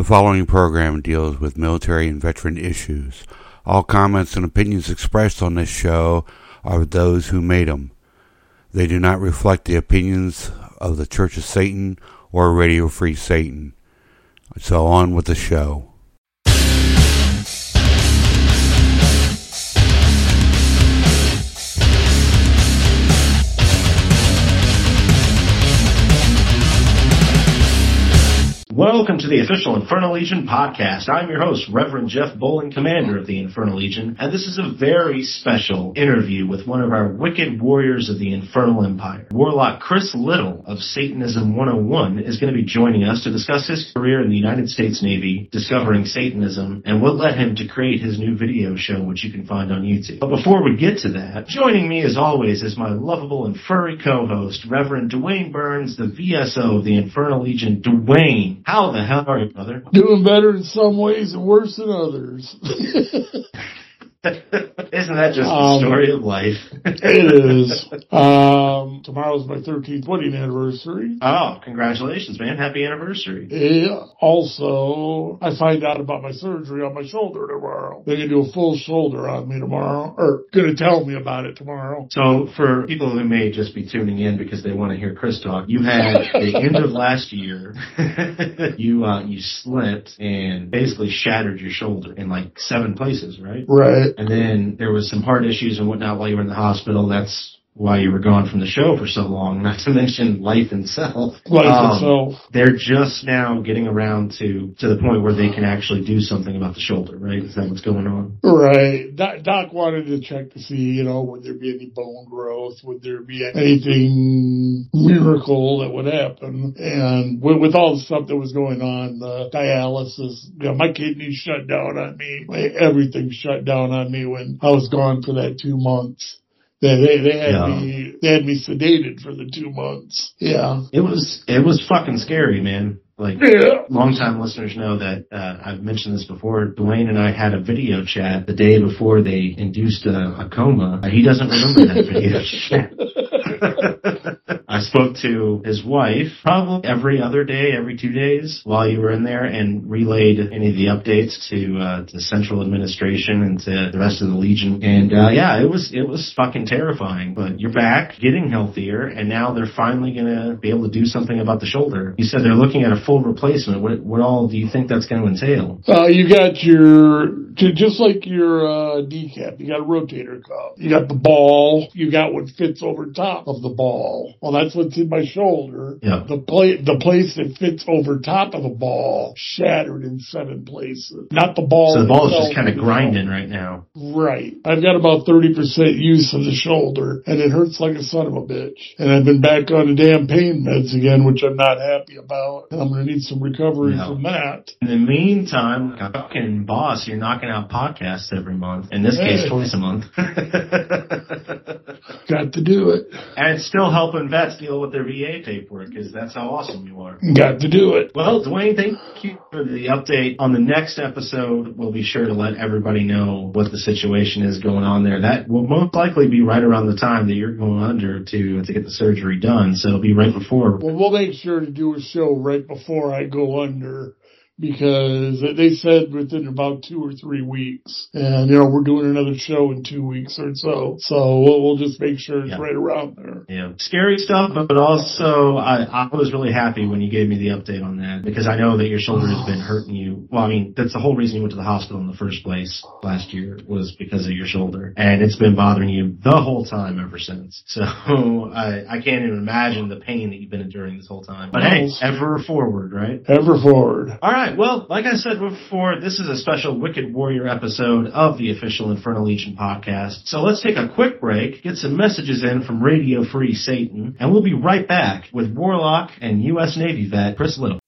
The following program deals with military and veteran issues. All comments and opinions expressed on this show are those who made them. They do not reflect the opinions of the Church of Satan or Radio Free Satan. So on with the show. Welcome to the official Infernal Legion podcast. I'm your host, Reverend Jeff Bowling, commander of the Infernal Legion, and this is a very special interview with one of our wicked warriors of the Infernal Empire. Warlock Chris Little of Satanism 101 is going to be joining us to discuss his career in the United States Navy, discovering Satanism, and what led him to create his new video show, which you can find on YouTube. But before we get to that, joining me as always is my lovable and furry co-host, Reverend Dwayne Burns, the VSO of the Infernal Legion. Dwayne, how the hell are you, brother? Doing better in some ways and worse than others. Isn't that just the Um, story of life? it is. Um, tomorrow's my 13th wedding anniversary. Oh, congratulations, man. Happy anniversary. Yeah. Also, I find out about my surgery on my shoulder tomorrow. They're gonna do a full shoulder on me tomorrow, or gonna tell me about it tomorrow. So for people who may just be tuning in because they want to hear Chris talk, you had the end of last year, you, uh, you slipped and basically shattered your shoulder in like seven places, right? Right. And then there was some heart issues and whatnot while you were in the hospital. That's why you were gone from the show for so long, not to mention life itself. Life Um, itself. They're just now getting around to to the point where they can actually do something about the shoulder, right? Is that what's going on? Right. Doc, Doc wanted to check to see, you know, would there be any bone growth? Would there be anything miracle that would happen? And with, with all the stuff that was going on, the dialysis, you know, my kidneys shut down on me. Everything shut down on me when I was gone for that two months. They, they, they had Yeah. me, they had me sedated for the two months. Yeah. It was it was fucking scary, man. Like Yeah. longtime listeners know that uh, I've mentioned this before. Dwayne and I had a video chat the day before they induced a, a coma. He doesn't remember that video chat. I spoke to his wife probably every other day, every two days while you were in there, and relayed any of the updates to uh, to central administration and to the rest of the Legion. And uh, yeah, it was it was fucking terrifying. But you're back, getting healthier, and now they're finally gonna be able to do something about the shoulder. You said they're looking at a full replacement. What what all do you think that's going to entail? Uh, you got your, ju- just like your, uh, decap, you got a rotator cuff. You got the ball. You got what fits over top of the ball. Well, that's what's in my shoulder. Yeah. The plate, the place that fits over top of the ball shattered in seven places. Not the ball. So the ball is just kind of grinding right now. Right. I've got about 30% use of the shoulder and it hurts like a son of a bitch. And I've been back on the damn pain meds again, which I'm not happy about. And I'm going to need some recovery No. from that. In the meantime, fucking boss, you're knocking out podcasts every month. In this case, twice a month. Got to do it. and it's still helping vets deal with their VA paperwork because that's how awesome you are. Got to do it. Well, Dwayne, thank you for the update. On the next episode, we'll be sure to let everybody know what the situation is going on there. That will most likely be right around the time that you're going under to to get the surgery done. So it'll be right before. Well, we'll make sure to do a show right before I go under because they said within about two or three weeks. And, you know, we're doing another show in two weeks or so. So we'll, we'll just make sure it's Yeah. right around there. Yeah, scary stuff, but also I, I was really happy when you gave me the update on that because I know that your shoulder has been hurting you. Well, I mean, that's the whole reason you went to the hospital in the first place last year was because of your shoulder, and it's been bothering you the whole time ever since. So I, I can't even imagine the pain that you've been enduring this whole time. But hey, ever forward, right? Ever forward. All right. Well, like I said before, this is a special Wicked Warrior episode of the official Infernal Legion podcast. So let's take a quick break, get some messages in from Radio Free Satan, and we'll be right back with Warlock and U.S. Navy vet Chris Little.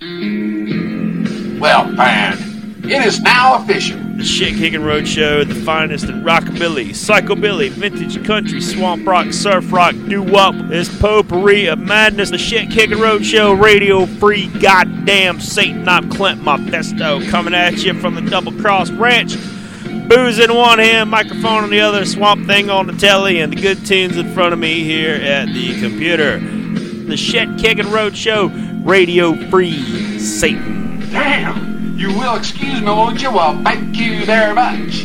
Well, man, it is now official. The Shit Kicking Road Show, the finest in rockabilly, psychobilly, vintage country, swamp rock, surf rock, doo wop, this potpourri of madness. The Shit Kicking Road Show, radio free, goddamn Satan. I'm Clint Mopesto coming at you from the Double Cross Ranch. Booze in one hand, microphone on the other, swamp thing on the telly, and the good tunes in front of me here at the computer. The Shit Kicking Road Show, radio free, Satan. Damn! You will excuse me, won't you? Well, thank you very much.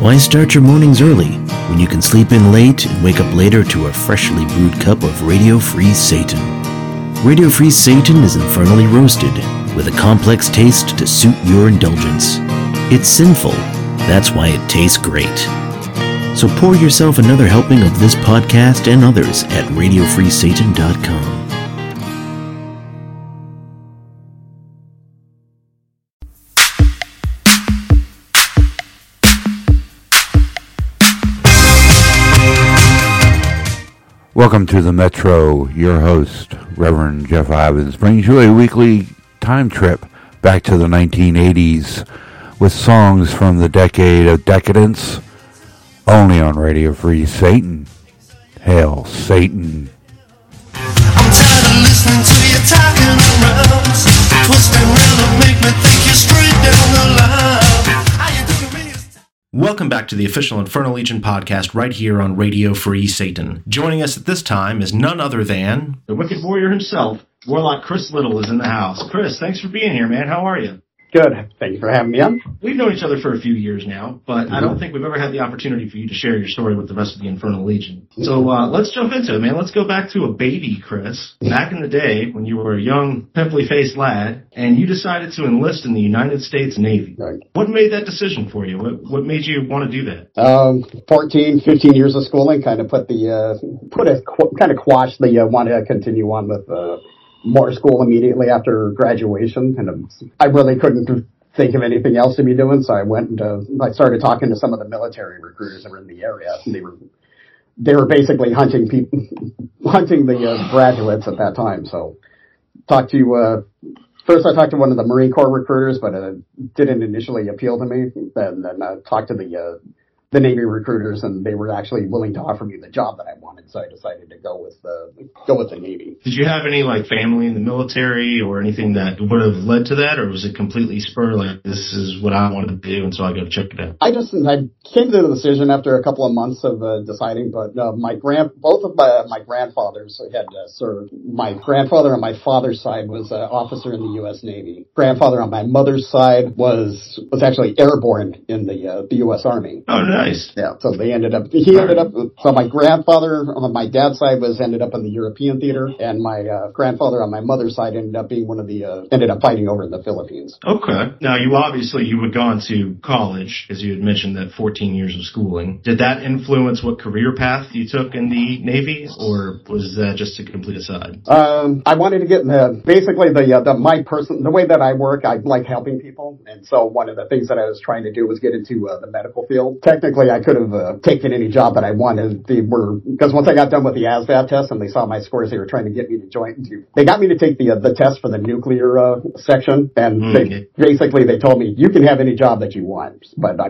Why start your mornings early when you can sleep in late and wake up later to a freshly brewed cup of Radio Free Satan? Radio Free Satan is infernally roasted with a complex taste to suit your indulgence. It's sinful, that's why it tastes great. So pour yourself another helping of this podcast and others at RadioFreeSatan.com. Welcome to the Metro. Your host, Reverend Jeff Ivins, brings you a weekly time trip back to the 1980s with songs from the decade of decadence, only on Radio Free Satan. Hail Satan. I'm tired of listening to you talking around, twisting around to make me think you're straight down the line. How you doing, man? Welcome back to the official Infernal Legion podcast right here on Radio Free Satan. Joining us at this time is none other than. The Wicked Warrior himself, Warlock Chris Little, is in the house. Chris, thanks for being here, man. How are you? Good. Thank you for having me on. We've known each other for a few years now, but I don't think we've ever had the opportunity for you to share your story with the rest of the Infernal Legion. So uh, let's jump into it, man. Let's go back to a baby, Chris. Back in the day when you were a young, pimply faced lad, and you decided to enlist in the United States Navy. Right. What made that decision for you? What, what made you want to do that? Um, 14, 15 years of schooling kind of put the, uh, put a, qu- kind of quashed the, uh, want to continue on with, uh, more school immediately after graduation. And I really couldn't think of anything else to be doing. So I went and, uh, I started talking to some of the military recruiters that were in the area. And they were, they were basically hunting people, hunting the, uh, graduates at that time. So talked to, uh, First, I talked to one of the Marine Corps recruiters, but it didn't initially appeal to me. Then, then I talked to the uh, the Navy recruiters, and they were actually willing to offer me the job that I wanted. So I decided to go with the go with the Navy. Did you have any like family in the military or anything that would have led to that, or was it completely spur like this is what I wanted to do, and so I to check it out? I just I came to the decision after a couple of months of uh, deciding, but uh, my grand both of my, my grandfathers had uh, served. My grandfather on my father's side was an officer in the U.S. Navy. Grandfather on my mother's side was was actually airborne in the uh, the U.S. Army. Oh, nice. Yeah, so they ended up. He ended up. So my grandfather on my dad's side was ended up in the European theater, and my uh, grandfather on my mother's side ended up being one of the uh, ended up fighting over in the Philippines. Okay. Now, you obviously you had gone to college, as you had mentioned, that 14 years of schooling. Did that influence what career path you took in the Navy, or was that just a complete aside? Um, I wanted to get in the, basically the, uh, the, my person, the way that I work, I like helping people. And so one of the things that I was trying to do was get into, uh, the medical field. Technically, I could have, uh, taken any job that I wanted. They were, because once I got done with the ASVAB test and they saw my scores, they were trying to get me to join, to, they got me to take the, uh, the test for the nuclear, uh, section. And they, basically they told me, you can have any job that you want. But I,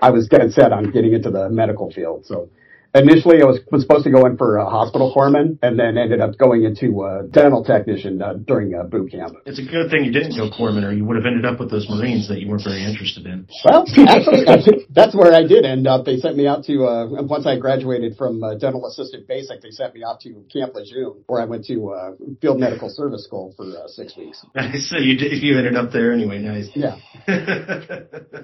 I was dead set on getting into the medical field. So initially I was, was supposed to go in for a hospital corpsman and then ended up going into a dental technician uh, during uh, boot camp. It's a good thing you didn't go corpsman, or you would have ended up with those Marines that you weren't very interested in. Well, actually, that's where I did end up. They sent me out to, uh, once I graduated from uh, dental assistant basic, they sent me out to Camp Lejeune where I went to uh, field medical service school for uh, six weeks. so you did, you ended up there anyway. Nice. Yeah.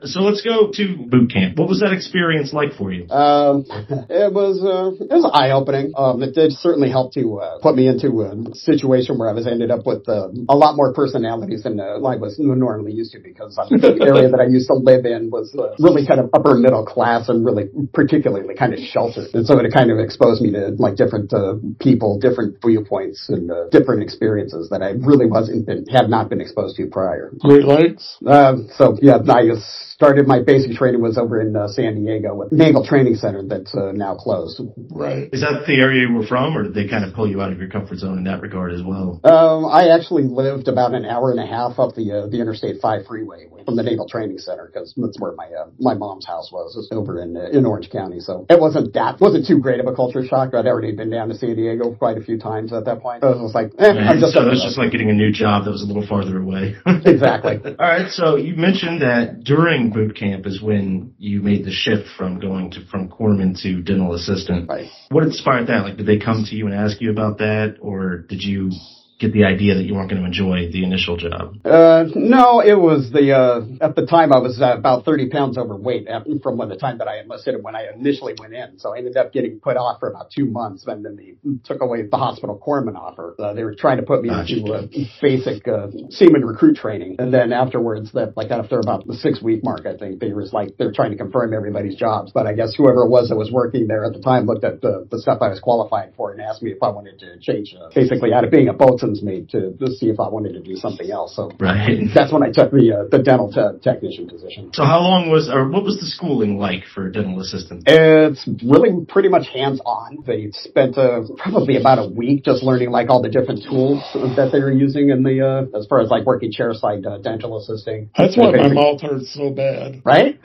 so let's go to boot camp. What was that experience like for you? Um, it was uh, it was eye opening. Um, it did certainly help to uh, put me into a situation where I was ended up with uh, a lot more personalities than uh, I was normally used to because uh, the area that I used to live in was uh, really kind of upper middle class and really particularly kind of sheltered, and so it kind of exposed me to like different uh, people, different viewpoints, and uh, different experiences that I really wasn't been, had not been exposed to prior. Great Lakes. Um, so yeah, I was started my basic training was over in uh, San Diego with Naval Training Center that's uh, now closed. Right. Is that the area you were from, or did they kind of pull you out of your comfort zone in that regard as well? Um, I actually lived about an hour and a half up the uh, the Interstate 5 freeway from the Naval Training Center because that's where my uh, my mom's house was, was over in uh, in Orange County. So it wasn't that wasn't too great of a culture shock. I'd already been down to San Diego quite a few times at that point. So it was like, eh, I'm just so it was just like getting a new job that was a little farther away. exactly. All right, so you mentioned that during boot camp is when you made the shift from going to from corpsman to dental assistant. Right. What inspired that? Like, did they come to you and ask you about that, or did you get the idea that you weren't going to enjoy the initial job? Uh, no, it was the, uh, at the time I was uh, about 30 pounds overweight from when the time that I enlisted and when I initially went in. So I ended up getting put off for about two months and then they took away the hospital corpsman offer. Uh, they were trying to put me Gotcha. into uh, basic, uh, seaman recruit training. And then afterwards that, like after about the six week mark, I think they was like, they're trying to confirm everybody's jobs. But I guess whoever it was that was working there at the time looked at the, the stuff I was qualifying for and asked me if I wanted to change, uh, basically out of being a boatswain's mate to, to see if I wanted to do something else. So Right. that's when I took the uh, the dental te- technician position. So how long was, or what was the schooling like for dental assistants? It's really pretty much hands on. They spent uh, probably about a week just learning like all the different tools that they were using in the uh, as far as like working chairside uh, dental assisting. That's why my Basic- mouth hurts so bad. Right?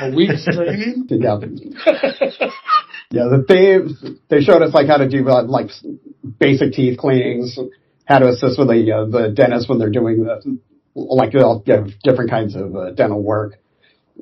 A week's training? yeah. Yeah, they they showed us like how to do uh, like basic teeth cleanings, how to assist with the uh, the dentist when they're doing the like they'll give different kinds of uh, dental work.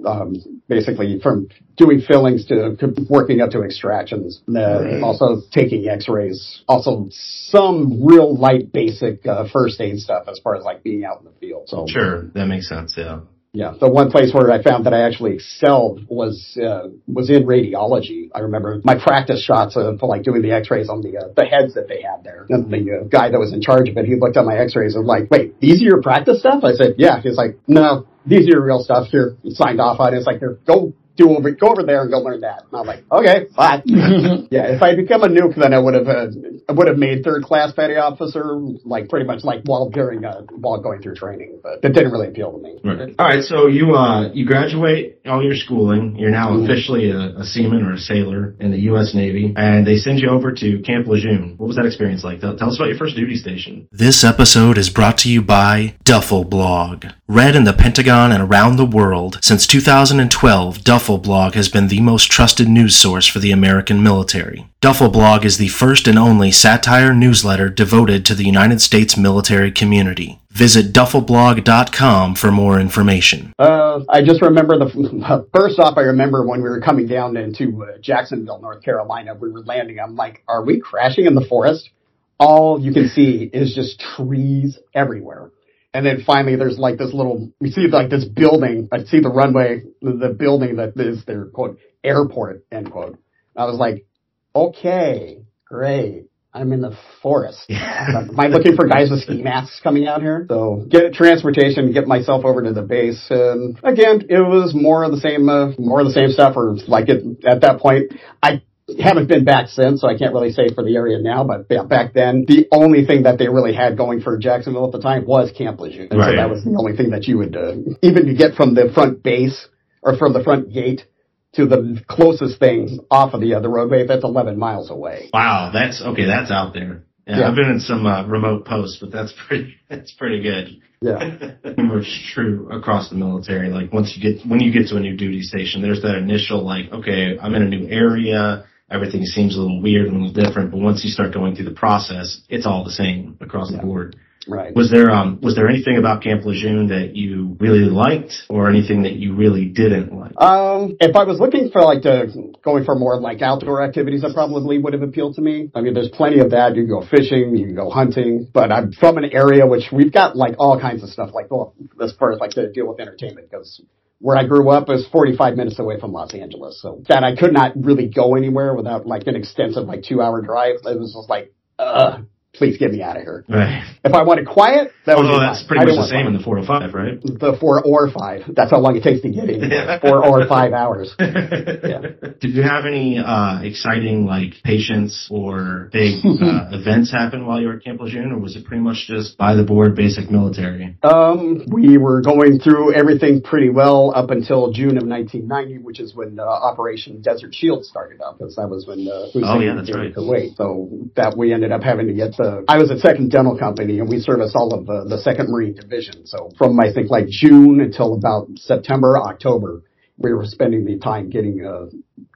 Um, basically, from doing fillings to working up to extractions, uh, Right. also taking X-rays, also some real light basic uh, first aid stuff as far as like being out in the field. So Sure, that makes sense. Yeah. Yeah, the one place where I found that I actually excelled was uh, was in radiology. I remember my practice shots of like doing the X-rays on the uh, the heads that they had there. And the uh, guy that was in charge of it, he looked at my X-rays and like, "Wait, these are your practice stuff?" I said, "Yeah." He's like, "No, these are your real stuff." Here, he signed off on it. It's like, "Here, go." Do over, go over there and go learn that. And I'm like, okay, bye. yeah, if I become a nuke, then I would have, uh, I would have made third class petty officer, like pretty much like while during, uh, while going through training. But that didn't really appeal to me. Right. All right. So you uh you graduate all your schooling. You're now officially a, a seaman or a sailor in the U.S. Navy, and they send you over to Camp Lejeune. What was that experience like? Tell, tell us about your first duty station. This episode is brought to you by Duffel Blog. Read in the Pentagon and around the world, since 2012, Duffel Blog has been the most trusted news source for the American military. Duffel Blog is the first and only satire newsletter devoted to the United States military community. Visit duffelblog.com for more information. Uh, I just remember the first off. I remember when we were coming down into uh, Jacksonville, North Carolina. We were landing. I'm like, "Are we crashing in the forest?" All you can see is just trees everywhere. And then finally, there's like this little. We see like this building. I see the runway, the, building that is their quote airport end quote. I was like, "Okay, great." I'm in the forest. Am I looking for guys with ski masks coming out here? So get transportation, get myself over to the base. And again, it was more of the same, uh, more of the same stuff. Or like it, at that point, I haven't been back since, so I can't really say for the area now. But yeah, back then, the only thing that they really had going for Jacksonville at the time was Camp Lejeune. And Right. So that was the only thing that you would, uh, even to get from the front base or from the front gate to the closest thing off of the, the roadway, that's 11 miles away. Wow, that's okay. That's out there. Yeah, Yeah. I've been in some uh, remote posts, but that's pretty. That's pretty good. Yeah. it's true across the military. Like once you get when you get to a new duty station, there's that initial like, okay, I'm in a new area. Everything seems a little weird and a little different, but once you start going through the process, it's all the same across the board. Right. Was there um was there anything about Camp Lejeune that you really liked, or anything that you really didn't like? Um, if I was looking for like the going for more like outdoor activities, that probably would have appealed to me. I mean, there's plenty of that. You can go fishing, you can go hunting, but I'm from an area which we've got like all kinds of stuff like well, as far as like to deal with entertainment goes. Where I grew up is 45 minutes away from Los Angeles, so that I could not really go anywhere without like an extensive like two hour drive. It was just like, uh, please get me out of here. Right. If I wanted quiet, that would Although be that's fine. pretty much the same in the 405, right? the four or five. That's how long it takes to get in. Four or five hours. Did you have any uh, exciting like patients or big uh, events happen while you were at Camp Lejeune, or was it pretty much just by the board basic military? Um, we were going through everything pretty well up until June of 1990, which is when uh, Operation Desert Shield started up, because that was when uh, Hussein Oh, yeah, that's right. Kuwait. So that we ended up having to get I was at Second Dental Company, and we serviced all of the, the Second Marine Division. So from I think like June until about September, October, we were spending the time getting uh,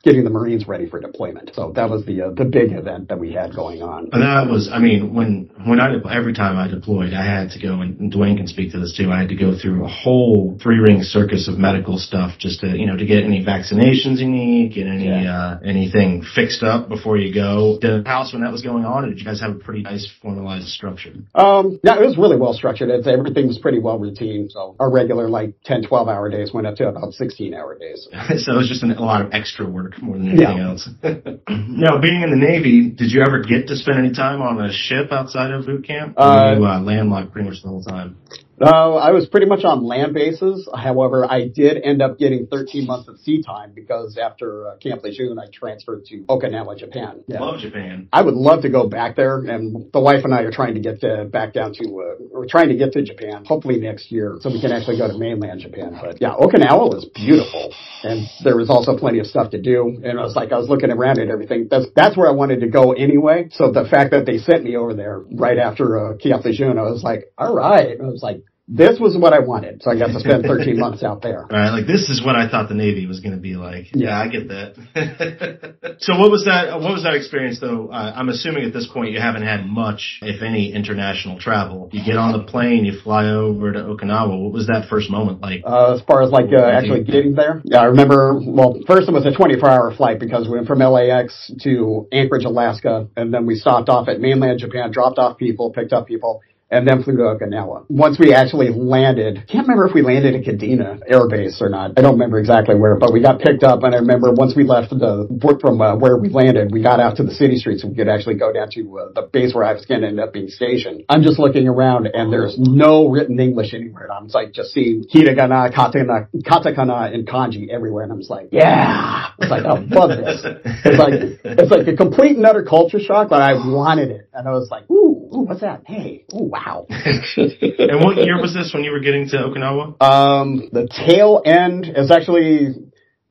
getting the Marines ready for deployment. So that was the uh, the big event that we had going on. And that was, I mean, when when I every time I deployed, I had to go, and Dwayne can speak to this too. I had to go through a whole three ring circus of medical stuff just to, you know, to get any vaccinations you need, get any uh, anything fixed up before you go. The house when that was going on, or did you guys have a pretty nice formalized structure? Um, yeah, it was really well structured. It's, everything was pretty well routine. So our regular like 10, 12 hour days went up to about 16 hour days. so it was just an, a lot of extra work more than anything Yeah. else. now, being in the Navy, did you ever get to spend any time on a ship outside of boot camp? Or Uh, you uh, landlocked pretty much the whole time? Uh, I was pretty much on land bases. However, I did end up getting 13 months of sea time because after uh, Camp Lejeune, I transferred to Okinawa, Japan. Yeah. Love Japan. I would love to go back there, and the wife and I are trying to get to, back down to, uh, we're trying to get to Japan, hopefully next year, so we can actually go to mainland Japan. But yeah, Okinawa was beautiful, and there was also plenty of stuff to do. And I was like I was looking around at everything. That's that's where I wanted to go anyway. So the fact that they sent me over there right after uh, Camp Lejeune, I was like, all right. I was like, this was what I wanted. So I got to spend 13 months out there. Right, like this is what I thought the Navy was going to be like. Yeah. Yeah, I get that. so what was that? What was that experience though? Uh, I'm assuming at this point you haven't had much, if any, international travel. You get on the plane, you fly over to Okinawa. What was that first moment like? Uh, as far as like uh, actually getting there, yeah, I remember. Well, first it was a 24-hour flight because we went from LAX to Anchorage, Alaska, and then we stopped off at mainland Japan, dropped off people, picked up people, and then flew to Okinawa. Once we actually landed, can't remember if we landed at Kadena Air Base or not. I don't remember exactly where, but we got picked up, and I remember once we left the from uh, where we landed, we got out to the city streets and we could actually go down to uh, the base where I was going to end up being stationed. I'm just looking around, and there's no written English anywhere. And I'm just like just seeing hiragana, katakana, katakana, and kanji everywhere, and I'm just like, yeah, it's like I love this. It's like it's like a complete and utter culture shock, but I wanted it, and I was like, ooh, ooh what's that? Hey, ooh, wow. and what year was this when you were getting to Okinawa? Um, the tail end is actually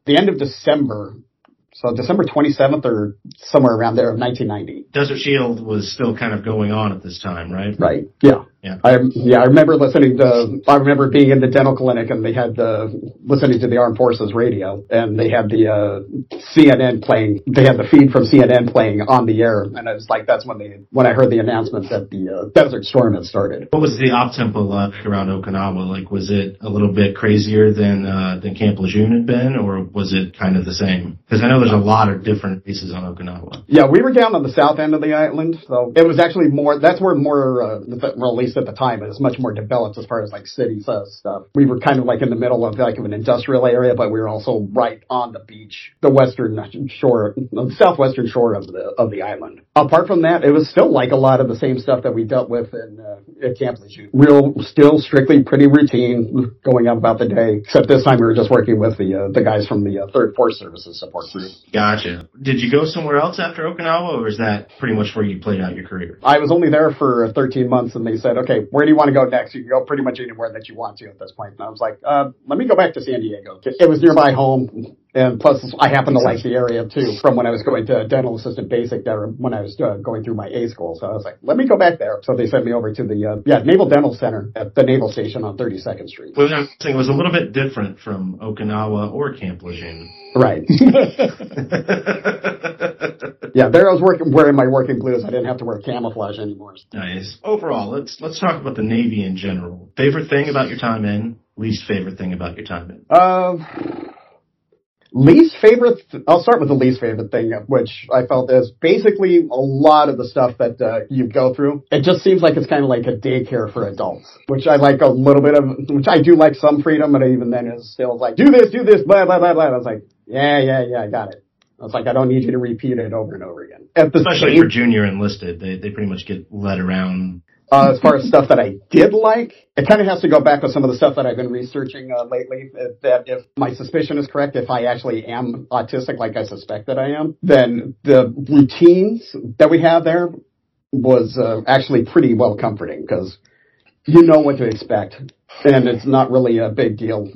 the end of December. So December 27th or somewhere around there of 1990. Desert Shield was still kind of going on at this time, right? Right. Yeah. Yeah. I yeah I remember listening to I remember being in the dental clinic and they had the listening to the armed forces radio and they had the uh, CNN playing they had the feed from CNN playing on the air and I was like that's when they when I heard the announcement that the uh, Desert Storm had started. What was the op tempo like around Okinawa? Like, was it a little bit crazier than uh, than Camp Lejeune had been, or was it kind of the same? Because I know there's a lot of different bases on Okinawa. Yeah, we were down on the south end of the island, so it was actually more. That's where more, uh, well, at least at the time, it was much more developed as far as like city uh, stuff. We were kind of like in the middle of like of an industrial area, but we were also right on the beach, the western shore, the southwestern shore of the of the island. Apart from that, it was still like a lot of the same stuff that we dealt with in uh, at Camp Lejeune. Real, still strictly pretty routine, going on about the day. Except this time we were just working with the uh, the guys from the uh, Third Force Services support group. Gotcha. Did you go somewhere else after Okinawa, or is that pretty much where you played out your career? I was only there for 13 months, and they said, "Okay, where do you want to go next? You can go pretty much anywhere that you want to at this point." And I was like, uh, "Let me go back to San Diego. It was nearby home, and plus I happen to like the area too from when I was going to dental assistant basic there when I was uh, going through my A school. So I was like, let me go back there. So they sent me over to the uh, yeah Naval Dental Center at the Naval Station on 32nd Street. Well, I'm saying it was a little bit different from Okinawa or Camp Lejeune. Right. yeah, there I was working wearing my working blues. I didn't have to wear camouflage anymore. Nice. Overall, let's let's talk about the Navy in general. Favorite thing about your time in, least favorite thing about your time in. Uh, least favorite. I'll start with the least favorite thing, which I felt is basically a lot of the stuff that uh, you go through. It just seems like it's kind of like a daycare for adults, which I like a little bit of. Which I do like some freedom, but even then, it's still like do this, do this, blah blah blah blah. I was like, yeah, yeah, yeah, I got it. I was like, I don't need you to repeat it over and over again. At the Especially same for junior enlisted, they they pretty much get led around. Uh, as far as stuff that I did like, it kind of has to go back with some of the stuff that I've been researching uh, lately. uh, That if my suspicion is correct, if I actually am autistic, like I suspect that I am, then the routines that we have there was uh, actually pretty well comforting because you know what to expect, and it's not really a big deal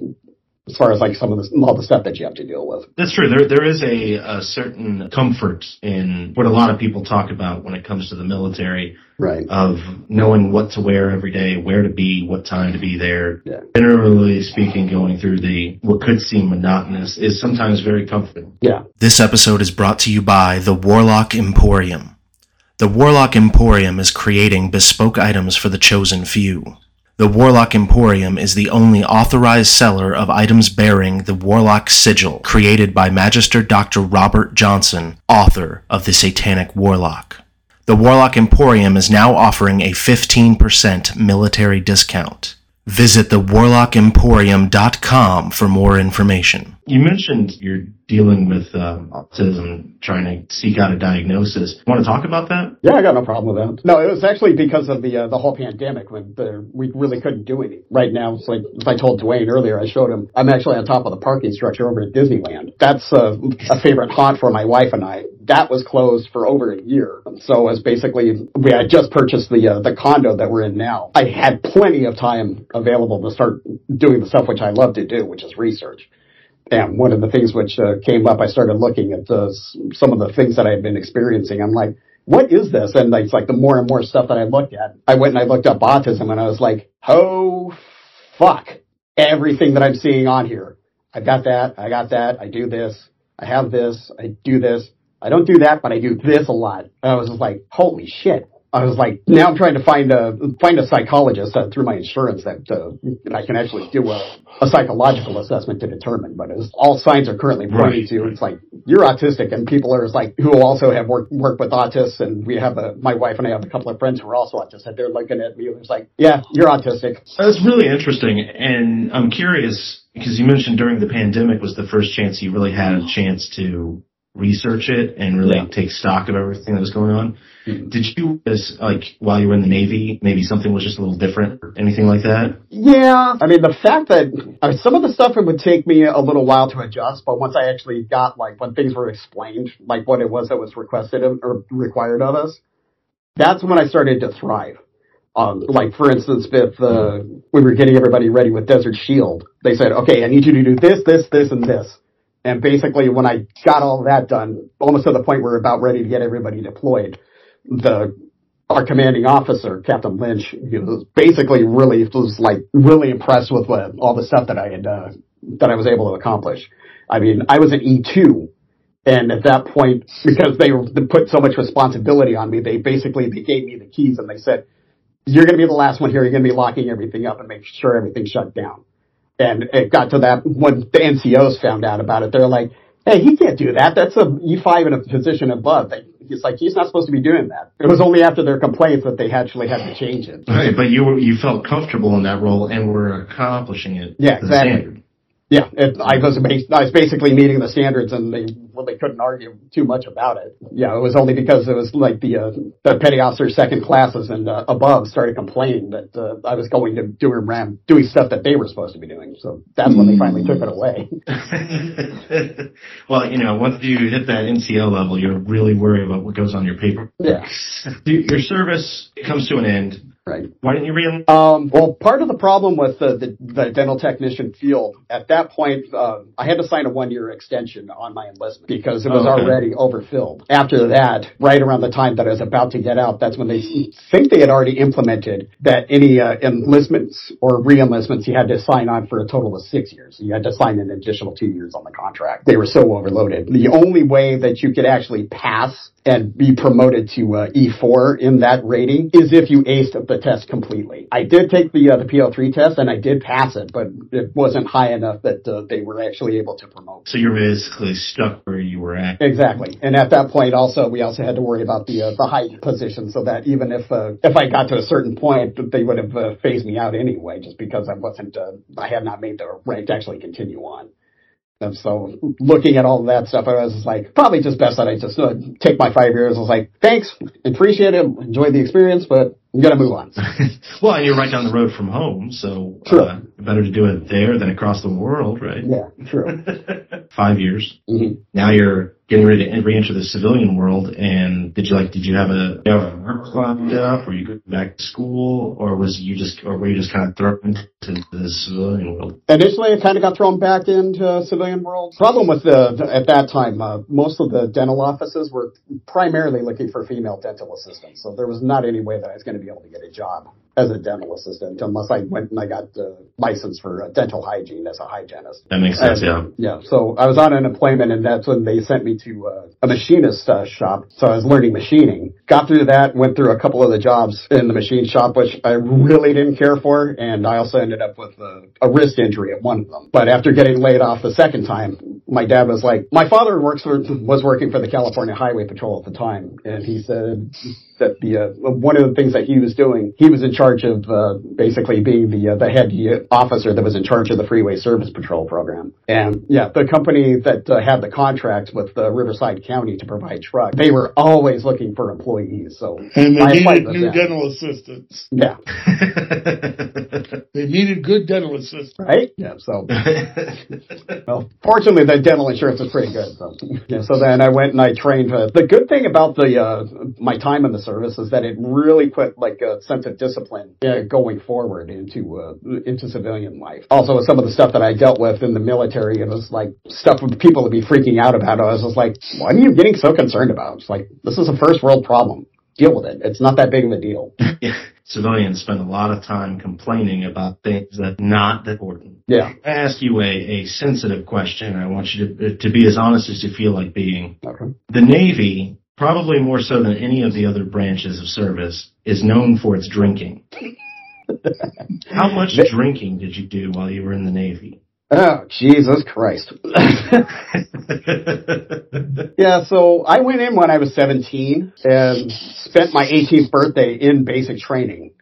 as far as like some of the all the stuff that you have to deal with. That's true. There there is a, a certain comfort in what a lot of people talk about when it comes to the military Right. of knowing what to wear every day, where to be, what time to be there. Yeah. Generally speaking, going through the what could seem monotonous is sometimes very comforting. Yeah. This episode is brought to you by the Warlock Emporium. The Warlock Emporium is creating bespoke items for the chosen few. The Warlock Emporium is the only authorized seller of items bearing the Warlock Sigil, created by Magister Dr. Robert Johnson, author of The Satanic Warlock. The Warlock Emporium is now offering a 15% military discount. Visit thewarlockemporium.com for more information. You mentioned you're dealing with um, autism, trying to seek out a diagnosis. Want to talk about that? Yeah, I got no problem with that. No, it was actually because of the uh, the whole pandemic when the, we really couldn't do anything. Right now, it's like as I told Dwayne earlier, I showed him I'm actually on top of the parking structure over at Disneyland. That's a, a favorite haunt for my wife and I. That was closed for over a year, so as basically we had just purchased the uh, the condo that we're in now. I had plenty of time available to start doing the stuff which I love to do, which is research. And one of the things which uh, came up, I started looking at some of the things that I had been experiencing. I'm like, what is this? And it's like the more and more stuff that I looked at, I went and I looked up autism and I was like, oh, fuck. Everything that I'm seeing on here. I've got that. I got that. I do this. I have this. I do this. I don't do that, but I do this a lot. And I was just like, holy shit. I was like, now I'm trying to find a find a psychologist uh, through my insurance that, uh, that I can actually do a, a psychological assessment to determine. But as all signs are currently pointing Right. to, it's like you're autistic, and people are like who also have worked worked with autists, and we have a my wife and I have a couple of friends who are also autistic. They're looking at me and it's like, yeah, you're autistic. That's really interesting, and I'm curious because you mentioned during the pandemic was the first chance you really had a chance to research it and really Yeah. take stock of everything that was going on. Mhm. Did you, like while you were in the Navy, maybe something was just a little different or anything like that? Yeah, I mean the fact that uh, some of the stuff it would take me a little while to adjust, but once I actually got like when things were explained, like what it was that was requested of, or required of us, that's when I started to thrive. Um, like for instance, if uh, we were getting everybody ready with Desert Shield, they said, "Okay, I need you to do this, this, this, and this." And basically, when I got all that done, almost to the point where we're about ready to get everybody deployed, the our commanding officer, Captain Lynch, he was basically really was like really impressed with what, all the stuff that I had uh, that I was able to accomplish. I mean, I was an E two, and at that point, because they, put so much responsibility on me, they basically they gave me the keys and they said, "You're going to be the last one here. You're going to be locking everything up and make sure everything's shut down." And it got to that when the NCOs found out about it, they're like, "Hey, he can't do that. That's a E5 in a position above." He's like, "He's not supposed to be doing that." It was only after their complaints that they actually had to change it. Right, but you were, you felt comfortable in that role and were accomplishing it. Yeah, exactly. Standard. Yeah, it, I was bas- I was basically meeting the standards, and they well they couldn't argue too much about it. Yeah, it was only because it was like the uh, the petty officer second classes and uh, above started complaining that uh, I was going to do ram doing stuff that they were supposed to be doing. So that's when they finally took it away. well, you know, once you hit that NCO level, you're really worried about what goes on your paper. Yeah, Your service comes to an end. Right. Why didn't you re Um, well, part of the problem with the, the, the dental technician field at that point, uh, I had to sign a one-year extension on my enlistment because it was Okay. already overfilled. After that, right around the time that I was about to get out, that's when they think they had already implemented that any uh, enlistments or re-enlistments you had to sign on for a total of six years. You had to sign an additional two years on the contract. They were so overloaded. The only way that you could actually pass and be promoted to uh, E4 in that rating is if you aced the test completely. I did take the uh, the PO3 test and I did pass it, but it wasn't high enough that uh, they were actually able to promote. So you're basically stuck where you were at. Exactly, and at that point, also we also had to worry about the uh, the height position, so that even if uh, if I got to a certain point, they would have uh, phased me out anyway, just because I wasn't uh, I had not made the rank to actually continue on. And so looking at all that stuff, I was like, probably just best that I just uh, take my five years. I was like, thanks, appreciate it, enjoy the experience, but I'm gonna move on. well, and you're right down the road from home, so True. uh, better to do it there than across the world, right? Yeah, true. Five years. hmm Now you're getting ready to re-enter the civilian world, and did you like? Did you have a, you have a work lined up? Were you going back to school, or was you just, or were you just kind of thrown into the civilian world? Initially, I kind of got thrown back into civilian world. Problem with the at that time, uh, most of the dental offices were primarily looking for female dental assistants, so there was not any way that I was going to be able to get a job as a dental assistant unless I went and I got uh, license for dental hygiene as a hygienist. That makes sense. Yeah. Yeah. So I was on unemployment, and that's when they sent me to uh, a machinist uh, shop. So I was learning machining. Got through that, went through a couple of the jobs in the machine shop, which I really didn't care for, and I also ended up with a, a wrist injury at one of them. But after getting laid off the second time, my dad was like, my father works for was working for the California Highway Patrol at the time, and he said that the uh, one of the things that he was doing, he was in charge of uh, basically being the uh, the head officer that was in charge of the Freeway Service Patrol program. And yeah, the company that uh, had the contract with uh, Riverside County to provide trucks, they were always looking for employees. So And they I needed with new them. dental assistants. yeah, They needed good dental assistants. right. Yeah. So well, fortunately, the dental insurance was pretty good. So yeah. So then I went and I trained. Uh, the good thing about the uh, my time in the service is that it really put like a sense of discipline uh, going forward into uh, into civilian life. Also, with some of the stuff that I dealt with in the military, it was like stuff with people would be freaking out about. I was just like, what are you getting so concerned about? It's like this is a first world problem. Deal with it. It's not that big of a deal. Civilians spend a lot of time complaining about things that not that important. Yeah. I ask you a, a sensitive question. I want you to to be as honest as you feel like being. Okay. The Navy, probably more so than any of the other branches of service, is known for its drinking. How much drinking did you do while you were in the Navy? Oh, Jesus Christ. yeah, so I went in when I was 17 and spent my 18th birthday in basic training.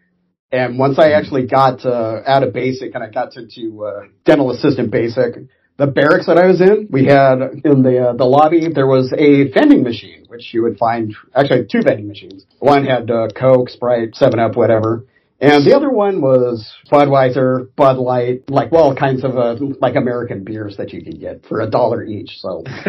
And once I actually got uh, out of basic and I got into uh, dental assistant basic, the barracks that I was in, we had in the uh, the lobby there was a vending machine, which you would find actually two vending machines. One had uh, Coke, Sprite, Seven Up, whatever, and the other one was Budweiser, Bud Light, like all kinds of uh, like American beers that you could get for a dollar each. So,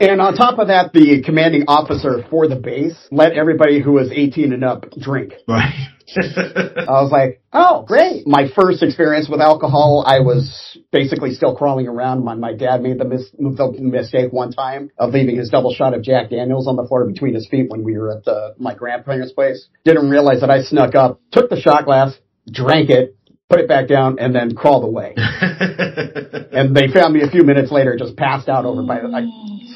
and on top of that, the commanding officer for the base let everybody who was 18 and up drink. Right. I was like, oh, great. My first experience with alcohol, I was basically still crawling around. My, my dad made the, mis- the mistake one time of leaving his double shot of Jack Daniels on the floor between his feet when we were at the, my grandparents' place. Didn't realize that I snuck up, took the shot glass, drank it, put it back down, and then crawled away. and they found me a few minutes later just passed out over by like,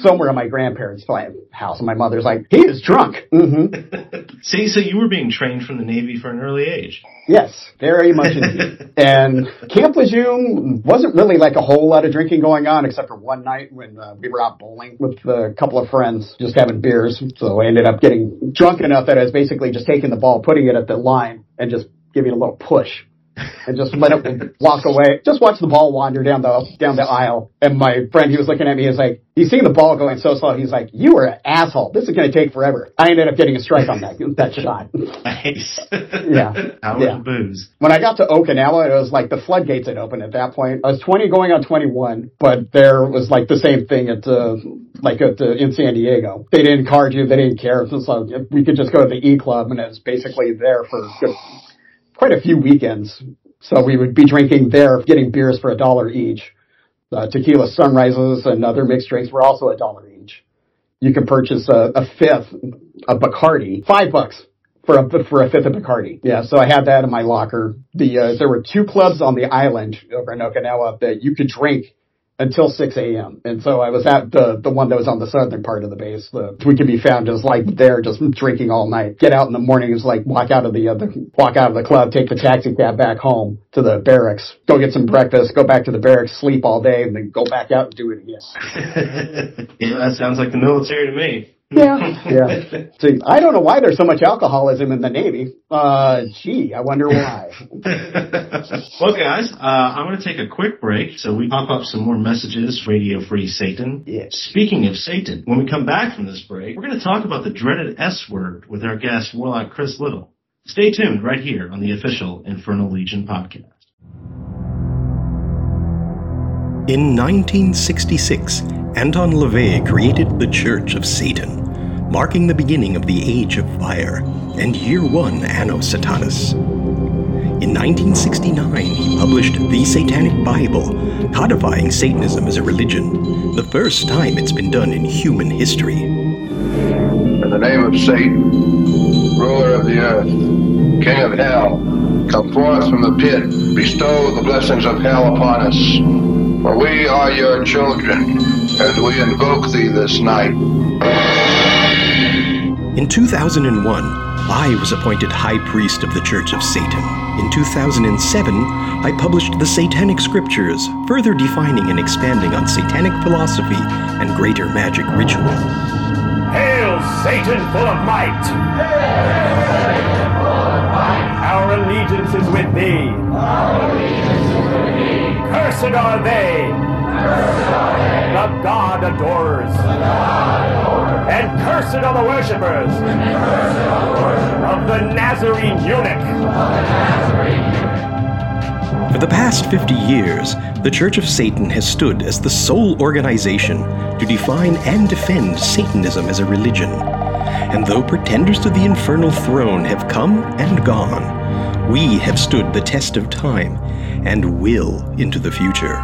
somewhere in my grandparents' house. And my mother's like, he is drunk. hmm See, so you were being trained from the Navy for an early age. Yes, very much indeed. and Camp Lejeune wasn't really like a whole lot of drinking going on, except for one night when uh, we were out bowling with a couple of friends, just having beers. So I ended up getting drunk enough that I was basically just taking the ball, putting it at the line, and just giving it a little push. And just let it walk away. Just watch the ball wander down the down the aisle. And my friend, he was looking at me. He's like, he's seeing the ball going so slow. He's like, "You are an asshole. This is going to take forever." I ended up getting a strike on that that shot. Nice. Yeah. How Yeah. was booze? When I got to Okinawa, it was like the floodgates had opened at that point. I was 20 going on 21, but there was like the same thing at uh, like at uh, in San Diego. They didn't card you, they didn't care. So like we could just go to the E Club, and it was basically there for good, quite a few weekends. So we would be drinking there, getting beers for a dollar each. Uh, tequila sunrises and other mixed drinks were also a dollar each. You could purchase a, a fifth a Bacardi, five bucks for a for a fifth of Bacardi. Yeah, so I had that in my locker. The uh, there were two clubs on the island over in Okinawa that you could drink until 6 a.m. And so I was at the the one that was on the southern part of the base. The, we could be found just like there, just drinking all night. Get out in the mornings, like walk out of the other, walk out of the club, take the taxi cab back home to the barracks, go get some breakfast, go back to the barracks, sleep all day, and then go back out and do it again. yeah, that sounds like the military to me. Yeah, yeah. See, I don't know why there's so much alcoholism in the Navy. Uh, gee, I wonder why. well, guys, uh, I'm going to take a quick break so we pop up some more messages. Radio Free Satan. Yeah. Speaking of Satan, when we come back from this break, we're going to talk about the dreaded S word with our guest Warlock Chris Little. Stay tuned right here on the official Infernal Legion podcast. In 1966, Anton LaVey created the Church of Satan, marking the beginning of the Age of Fire and Year One Anno Satanas. In 1969, he published The Satanic Bible, codifying Satanism as a religion, the first time it's been done in human history. In the name of Satan, ruler of the earth, king of hell, come forth from the pit, bestow the blessings of hell upon us. For we are your children, and we invoke thee this night. In 2001, I was appointed High Priest of the Church of Satan. In 2007, I published the Satanic Scriptures, further defining and expanding on satanic philosophy and greater magic ritual. Hail, Satan full of might! Our allegiance is with thee. Cursed are they. The God adorers. And cursed are the worshippers of the Nazarene eunuch. For the past 50 years, the Church of Satan has stood as the sole organization to define and defend Satanism as a religion. And though pretenders to the infernal throne have come and gone, we have stood the test of time and will into the future.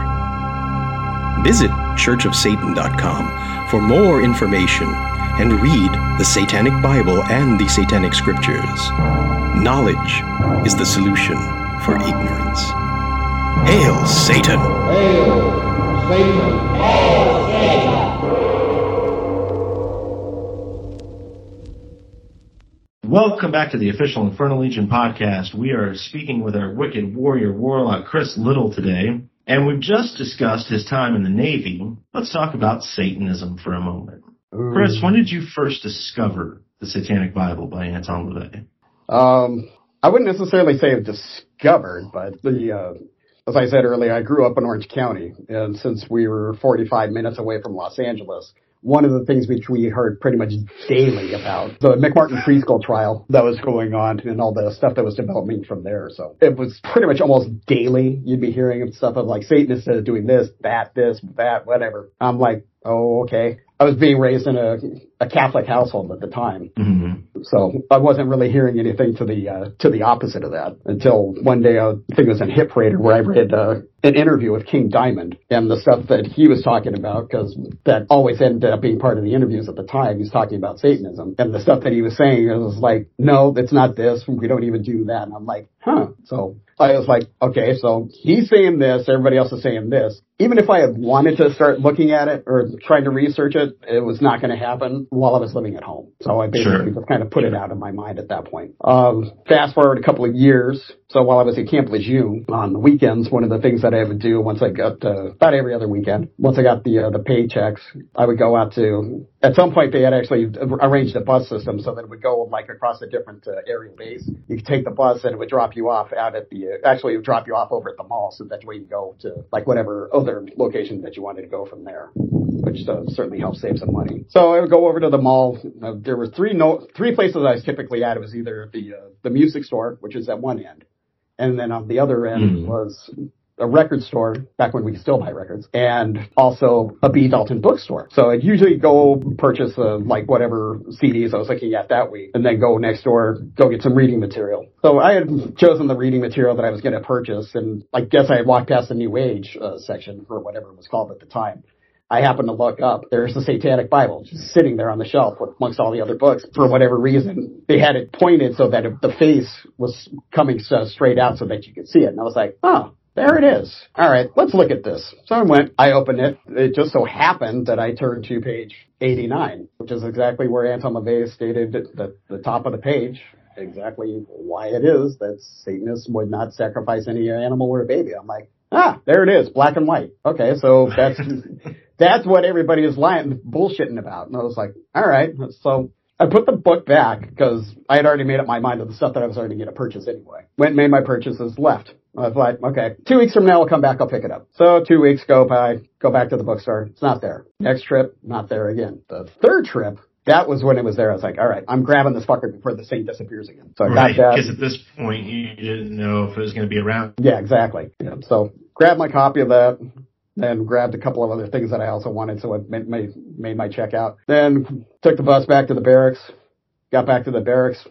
Visit churchofsatan.com for more information and read the Satanic Bible and the Satanic Scriptures. Knowledge is the solution for ignorance. Hail Satan! Hail Satan! Hail Satan! Welcome back to the official Infernal Legion podcast. We are speaking with our wicked warrior warlock Chris Little today, and we've just discussed his time in the Navy. Let's talk about Satanism for a moment. Chris, when did you first discover the Satanic Bible by Anton LaVey? Um, I wouldn't necessarily say I've discovered, but the, uh, as I said earlier, I grew up in Orange County, and since we were 45 minutes away from Los Angeles, one of the things which we heard pretty much daily about the McMartin preschool trial that was going on and all the stuff that was developing from there. So it was pretty much almost daily. You'd be hearing stuff of like Satanists that are doing this, that, this, that, whatever. I'm like, oh, okay. I was being raised in a, a Catholic household at the time. Mm-hmm. So I wasn't really hearing anything to the uh, to the opposite of that until one day uh, I think it was in Hit Parader where I read uh, an interview with King Diamond and the stuff that he was talking about because that always ended up being part of the interviews at the time. He's talking about Satanism and the stuff that he was saying it was like, no, it's not this. We don't even do that. And I'm like, huh. So I was like, okay, so he's saying this, everybody else is saying this. Even if I had wanted to start looking at it or trying to research it, it was not going to happen while I was living at home. So I basically Sure. just kind of put it out of my mind at that point. Um, fast forward a couple of years. So while I was at Camp Lejeune on the weekends, one of the things that I would do once I got uh, about every other weekend, once I got the uh, the paychecks, I would go out to. At some point, they had actually arranged a bus system so that it would go like across a different uh, aerial base. You could take the bus and it would drop you off out at the. Uh, actually, drop you off over at the mall, so that way you go to like whatever other location that you wanted to go from there which uh, certainly helps save some money. So I would go over to the mall. Uh, there were three no three places I was typically at. It was either the uh, the music store, which is at one end, and then on the other end Mhm. was a record store back when we still buy records, and also a B Dalton bookstore. So I'd usually go purchase uh, like whatever CDs I was looking at that week, and then go next door, go get some reading material. So I had chosen the reading material that I was going to purchase, and I guess I had walked past the New Age uh, section or whatever it was called at the time. I happened to look up. There's the Satanic Bible just sitting there on the shelf amongst all the other books. For whatever reason, they had it pointed so that the face was coming so straight out so that you could see it. And I was like, oh, there it is. All right, let's look at this. So I went, I opened it. It just so happened that I turned to page 89, which is exactly where Anton LaVey stated at the, the top of the page exactly why it is that Satanists would not sacrifice any animal or a baby. I'm like, ah, there it is, black and white. Okay, so that's that's what everybody is lying, bullshitting about. And I was like, all right. So I put the book back because I had already made up my mind of the stuff that I was already going to purchase anyway. Went and made my purchases, left. I was like, okay, two weeks from now I'll come back, I'll pick it up. So two weeks go by, go back to the bookstore. It's not there. Next trip, not there again. The third trip, that was when it was there. I was like, all right, I'm grabbing this fucker before the saint disappears again. So I right, got that. because at this point you didn't know if it was going to be around. Yeah, exactly. Yeah. So grabbed my copy of that, then grabbed a couple of other things that I also wanted, so I made, made, made my checkout. Then took the bus back to the barracks, got back to the barracks,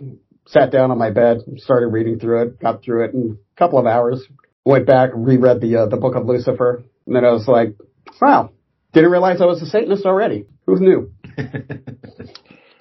sat down on my bed, started reading through it, got through it in a couple of hours, went back, reread the, uh, the book of Lucifer, and then I was like, wow, didn't realize I was a Satanist already. Who knew?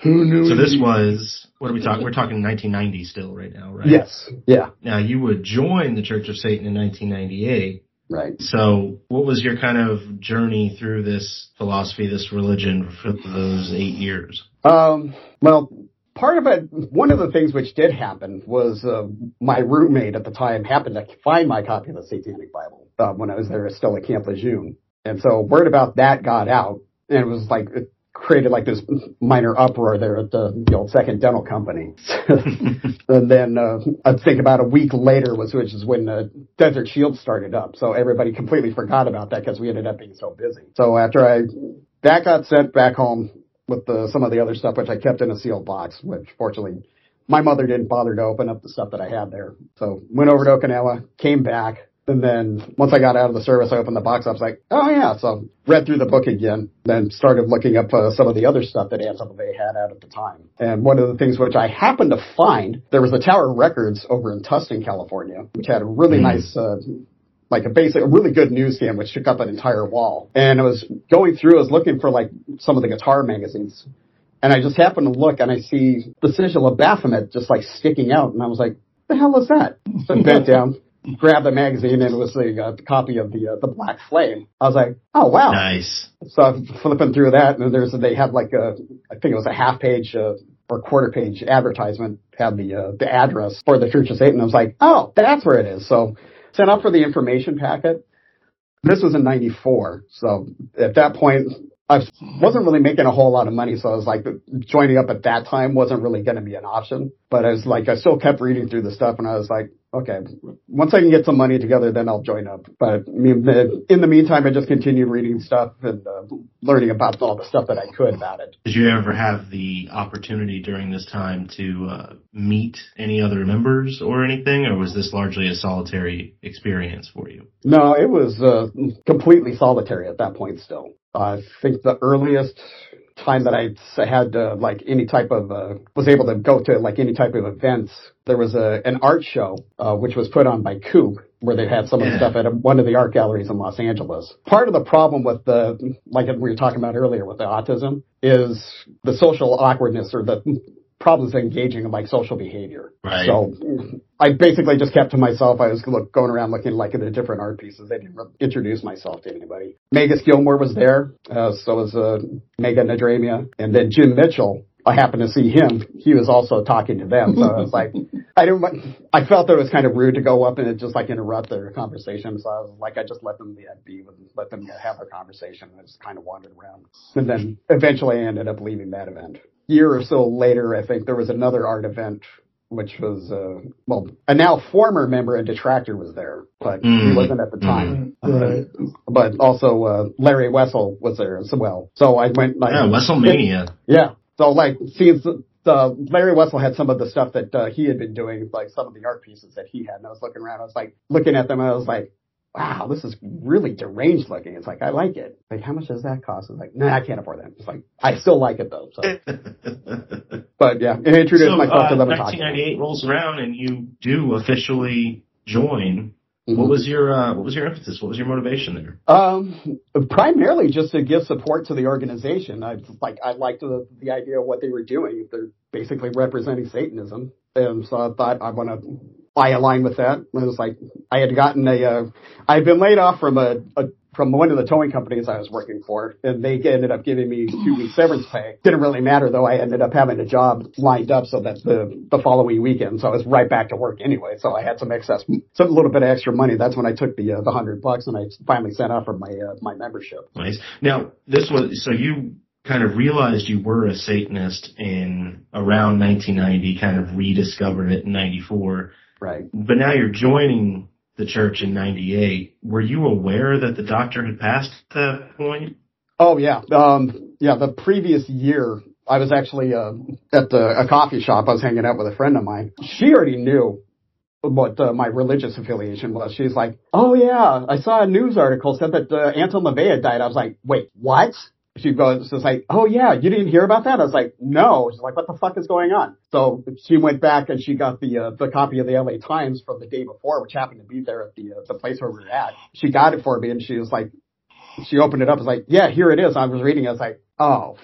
Who knew? So this was what are we talking? We're talking 1990 still right now, right? Yes. Yeah. Now you would join the Church of Satan in 1998. Right. So what was your kind of journey through this philosophy, this religion for those eight years? Um, well, part of it, one of the things which did happen was uh, my roommate at the time happened to find my copy of the Satanic Bible uh, when I was there still at Camp Lejeune. And so word about that got out, and it was like, it created like this minor uproar there at the, the old Second Dental Company. and then uh, I think about a week later was which is when uh, Desert Shield started up. So everybody completely forgot about that because we ended up being so busy. So after I that got sent back home with the, some of the other stuff which I kept in a sealed box, which fortunately my mother didn't bother to open up the stuff that I had there. So went over to Okinawa, came back, and then once I got out of the service, I opened the box. Up. I was like, oh yeah. So read through the book again, then started looking up uh, some of the other stuff that Anton LaVey had out at the time. And one of the things which I happened to find, there was a Tower Records over in Tustin, California, which had a really nice, uh, like a basic, a really good newsstand which took up an entire wall. And I was going through, I was looking for like some of the guitar magazines. And I just happened to look and I see the sigil of Baphomet just like sticking out. And I was like, the hell is that? So I bent down, grabbed the magazine and it was the uh, copy of the, uh, the Black Flame. I was like, oh wow. Nice. So I'm flipping through that, and there's they had like a, I think it was a half page uh, or quarter page advertisement had the uh, the address for the Church of Satan. I was like, oh, that's where it is. So sent up for the information packet. This was in '94, so at that point. I wasn't really making a whole lot of money, so I was like, joining up at that time wasn't really going to be an option. But I was like, I still kept reading through the stuff, and I was like, okay, once I can get some money together, then I'll join up. But I mean, the- in the meantime, I just continued reading stuff and uh, learning about all the stuff that I could about it. Did you ever have the opportunity during this time to uh, meet any other members or anything, or was this largely a solitary experience for you? No, it was uh, completely solitary at that point. Still, I think the earliest time that I had uh, like any type of uh, was able to go to like any type of events. There was a an art show uh, which was put on by Coop where they had some of the stuff at one of the art galleries in Los Angeles. Part of the problem with the like we were talking about earlier with the autism is the social awkwardness or the problems engaging in like social behavior. Right. So I basically just kept to myself. I was look, going around looking like at the different art pieces. I didn't introduce myself to anybody. Magus Gilmore was there. Uh, so was uh, Peggy Nadramia. And then Jim Mitchell. I happened to see him. He was also talking to them. So I was like, I didn't, I felt that it was kind of rude to go up and just like interrupt their conversation. So I was like, I just let them be, be with, let them have their conversation. I just kind of wandered around. And then eventually I ended up leaving that event. Year or so later, I think there was another art event which was uh well a now former member and detractor was there, but he Mm. wasn't at the time. Right. But also uh Larry Wessel was there as well. So I went like Yeah, Wesselmania. Yeah. So like seeing the, Larry Wessel had some of the stuff that uh, he had been doing, like some of the art pieces that he had, and I was looking around. I was like looking at them, and I was like, "Wow, this is really deranged looking." It's like I like it. Like, how much does that cost? I was like, "Nah, I can't afford that." It's like I still like it though. So, but yeah, and I introduced so, myself uh, to them and talked. to them. 1998 rolls around and you do officially join. Mm-hmm. What was your uh, what was your emphasis? What was your motivation there? Um, primarily just to give support to the organization. I like I liked the the idea of what they were doing. They're basically representing Satanism, and so I thought I want to. I align with that. It was like I had gotten a. Uh, I had been laid off from a, a from one of the towing companies I was working for, and they ended up giving me two weeks severance pay. Didn't really matter though. I ended up having a job lined up so that the the following weekend, so I was right back to work anyway. So I had some excess, some little bit of extra money. That's when I took the uh, the hundred bucks and I finally sent off for my uh, my membership. Nice. Now, this was, so you kind of realized you were a Satanist in around 1990, kind of rediscovered it in 94. Right. But now you're joining the church in 98. Were you aware that the doctor had passed at that point? Oh yeah, um, yeah. The previous year, I was actually uh, at the, a coffee shop. I was hanging out with a friend of mine. She already knew what uh, my religious affiliation was. She's like, "Oh yeah, I saw a news article said that uh, Anton LaVey died." I was like, "Wait, what?" She goes, "She's like, oh yeah, you didn't hear about that?" I was like, "No." She's like, "What the fuck is going on?" So she went back and she got the uh, the copy of the LA Times from the day before, which happened to be there at the uh, the place where we were at. She got it for me, and she was like, she opened it up. I was like, "Yeah, here it is." I was reading. it. I was like, "Oh,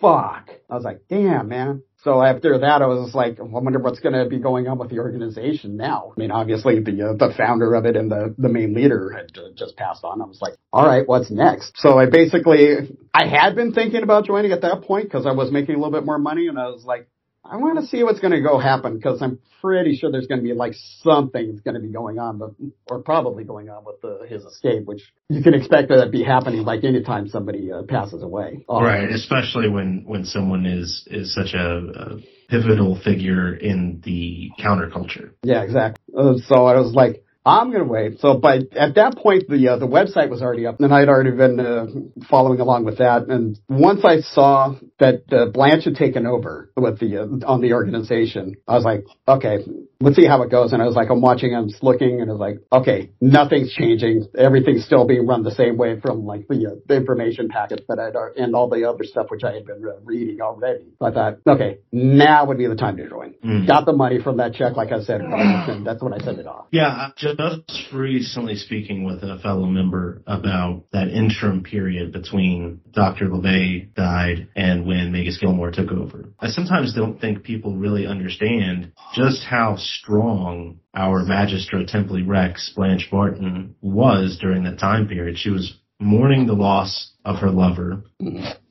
fuck." I was like, "Damn, man." So after that, I was like, I wonder what's going to be going on with the organization now. I mean, obviously the uh, the founder of it and the the main leader had uh, just passed on. I was like, all right, what's next? So I basically, I had been thinking about joining at that point because I was making a little bit more money, and I was like, I want to see what's going to go happen because I'm pretty sure there's going to be like something that's going to be going on, but or probably going on with the, his escape, which you can expect that to be happening like anytime somebody uh, passes away. Um, Right, especially when when someone is is such a, a pivotal figure in the counterculture. Yeah, exactly. Uh, so I was like, I'm gonna wait. So by at that point, the uh, the website was already up, and I'd already been uh, following along with that. And once I saw that uh, Blanche had taken over with the uh, on the organization, I was like, okay, let's see how it goes. And I was like, I'm watching, I'm just looking, and I was like, okay, nothing's changing. Everything's still being run the same way from like the, uh, the information packets that I'd uh, and all the other stuff which I had been uh, reading already. So I thought, okay, now would be the time to join. Mm. Got the money from that check, like I said, and that's when I sent it off. Yeah, just recently speaking with a fellow member about that interim period between Dr. LaVey died and when Magus Gilmore took over. I sometimes don't think people really understand just how strong our Magistra Templi Rex, Blanche Barton, was during that time period. She was mourning the loss of her lover.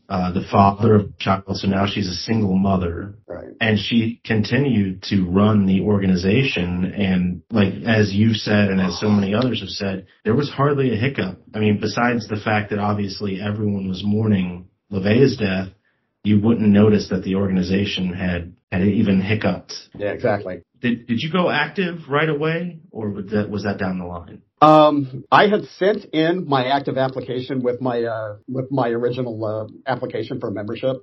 Uh, the father of a child, so now she's a single mother. Right. And she continued to run the organization and like, as you said and as so many others have said, there was hardly a hiccup. I mean, besides the fact that obviously everyone was mourning LaVey's death, you wouldn't notice that the organization had, had even hiccuped. Yeah, exactly. Did, did you go active right away or was that, was that down the line? Um, I had sent in my active application with my uh, with my original uh, application for membership.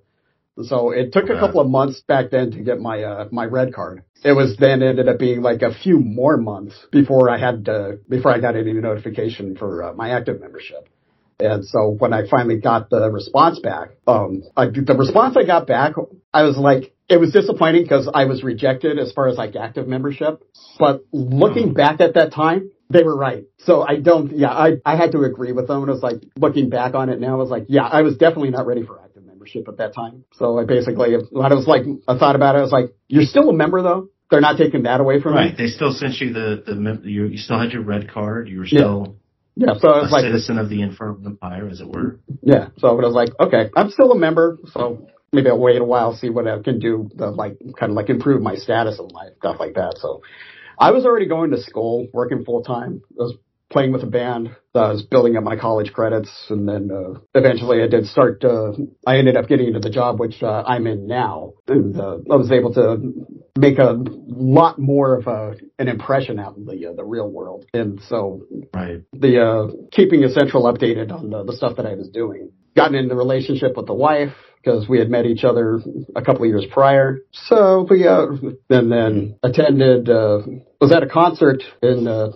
So it took a couple of months back then to get my uh, my red card. It was then ended up being like a few more months before I had uh, before I got any notification for uh, my active membership. And so when I finally got the response back, um, I, the response I got back, I was like, it was disappointing because I was rejected as far as like active membership. But looking mm. back at that time, they were right. So I don't, yeah, I, I had to agree with them. And it was like, looking back on it now, I was like, yeah, I was definitely not ready for active membership at that time. So I basically, when I was like, I thought about it, I was like, you're still a member though. They're not taking that away from Right. me. They still sent you the, the, mem- you, you still had your red card. You were still Yeah. So I a was like, citizen of the Infernal Empire, as it were. Yeah. So I was like, okay, I'm still a member, so maybe I'll wait a while, see what I can do to like kind of like improve my status in life, stuff like that. So I was already going to school, working full time. I was playing with a band. I was building up my college credits, and then uh, eventually I did start. Uh, I ended up getting into the job which uh, I'm in now, and uh, I was able to make a lot more of a, an impression out in the uh, the real world. And so Right. the uh, keeping Essential updated on the, the stuff that I was doing. Gotten into a relationship with the wife because we had met each other a couple of years prior. So we uh, and then attended uh, was at a concert in. Uh,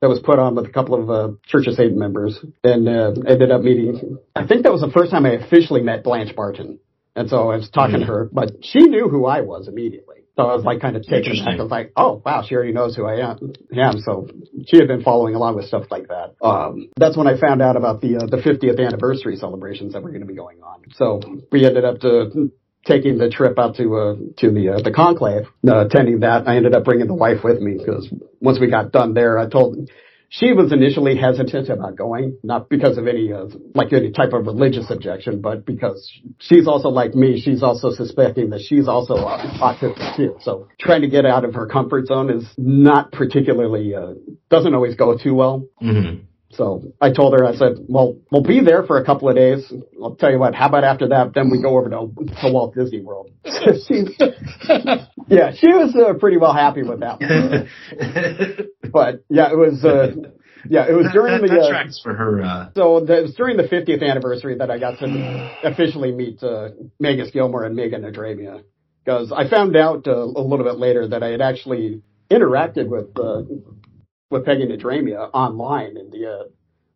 that was put on with a couple of uh, Church of Satan members, and uh, ended up meeting. I think that was the first time I officially met Blanche Barton, and so I was talking to her, but she knew who I was immediately. So I was like kind of taken back. I was like, oh wow, she already knows who I am. am. So she had been following along with stuff like that. Um, that's when I found out about the uh, the 50th anniversary celebrations that were going to be going on. So we ended up to taking the trip out to uh, to the uh, the conclave, uh, attending that. I ended up bringing the wife with me because once we got done there, I told she was initially hesitant about going, not because of any uh, like any type of religious objection, but because she's also like me. She's also suspecting that she's also uh, autistic too. So trying to get out of her comfort zone is not particularly uh, doesn't always go too well. Mm-hmm. So I told her, I said, well, we'll be there for a couple of days. I'll tell you what, how about after that, then we go over to, to Walt Disney World. Yeah, she was uh, pretty well happy with that one. but yeah, it was, uh, yeah, it was during that, the, that uh, tracks for her. Uh, so the, it was during the 50th anniversary that I got to officially meet, uh, Magus Gilmore and Peggy Nadramia. Cause I found out uh, a little bit later that I had actually interacted with, uh, with Peggy Nadramia online in the uh,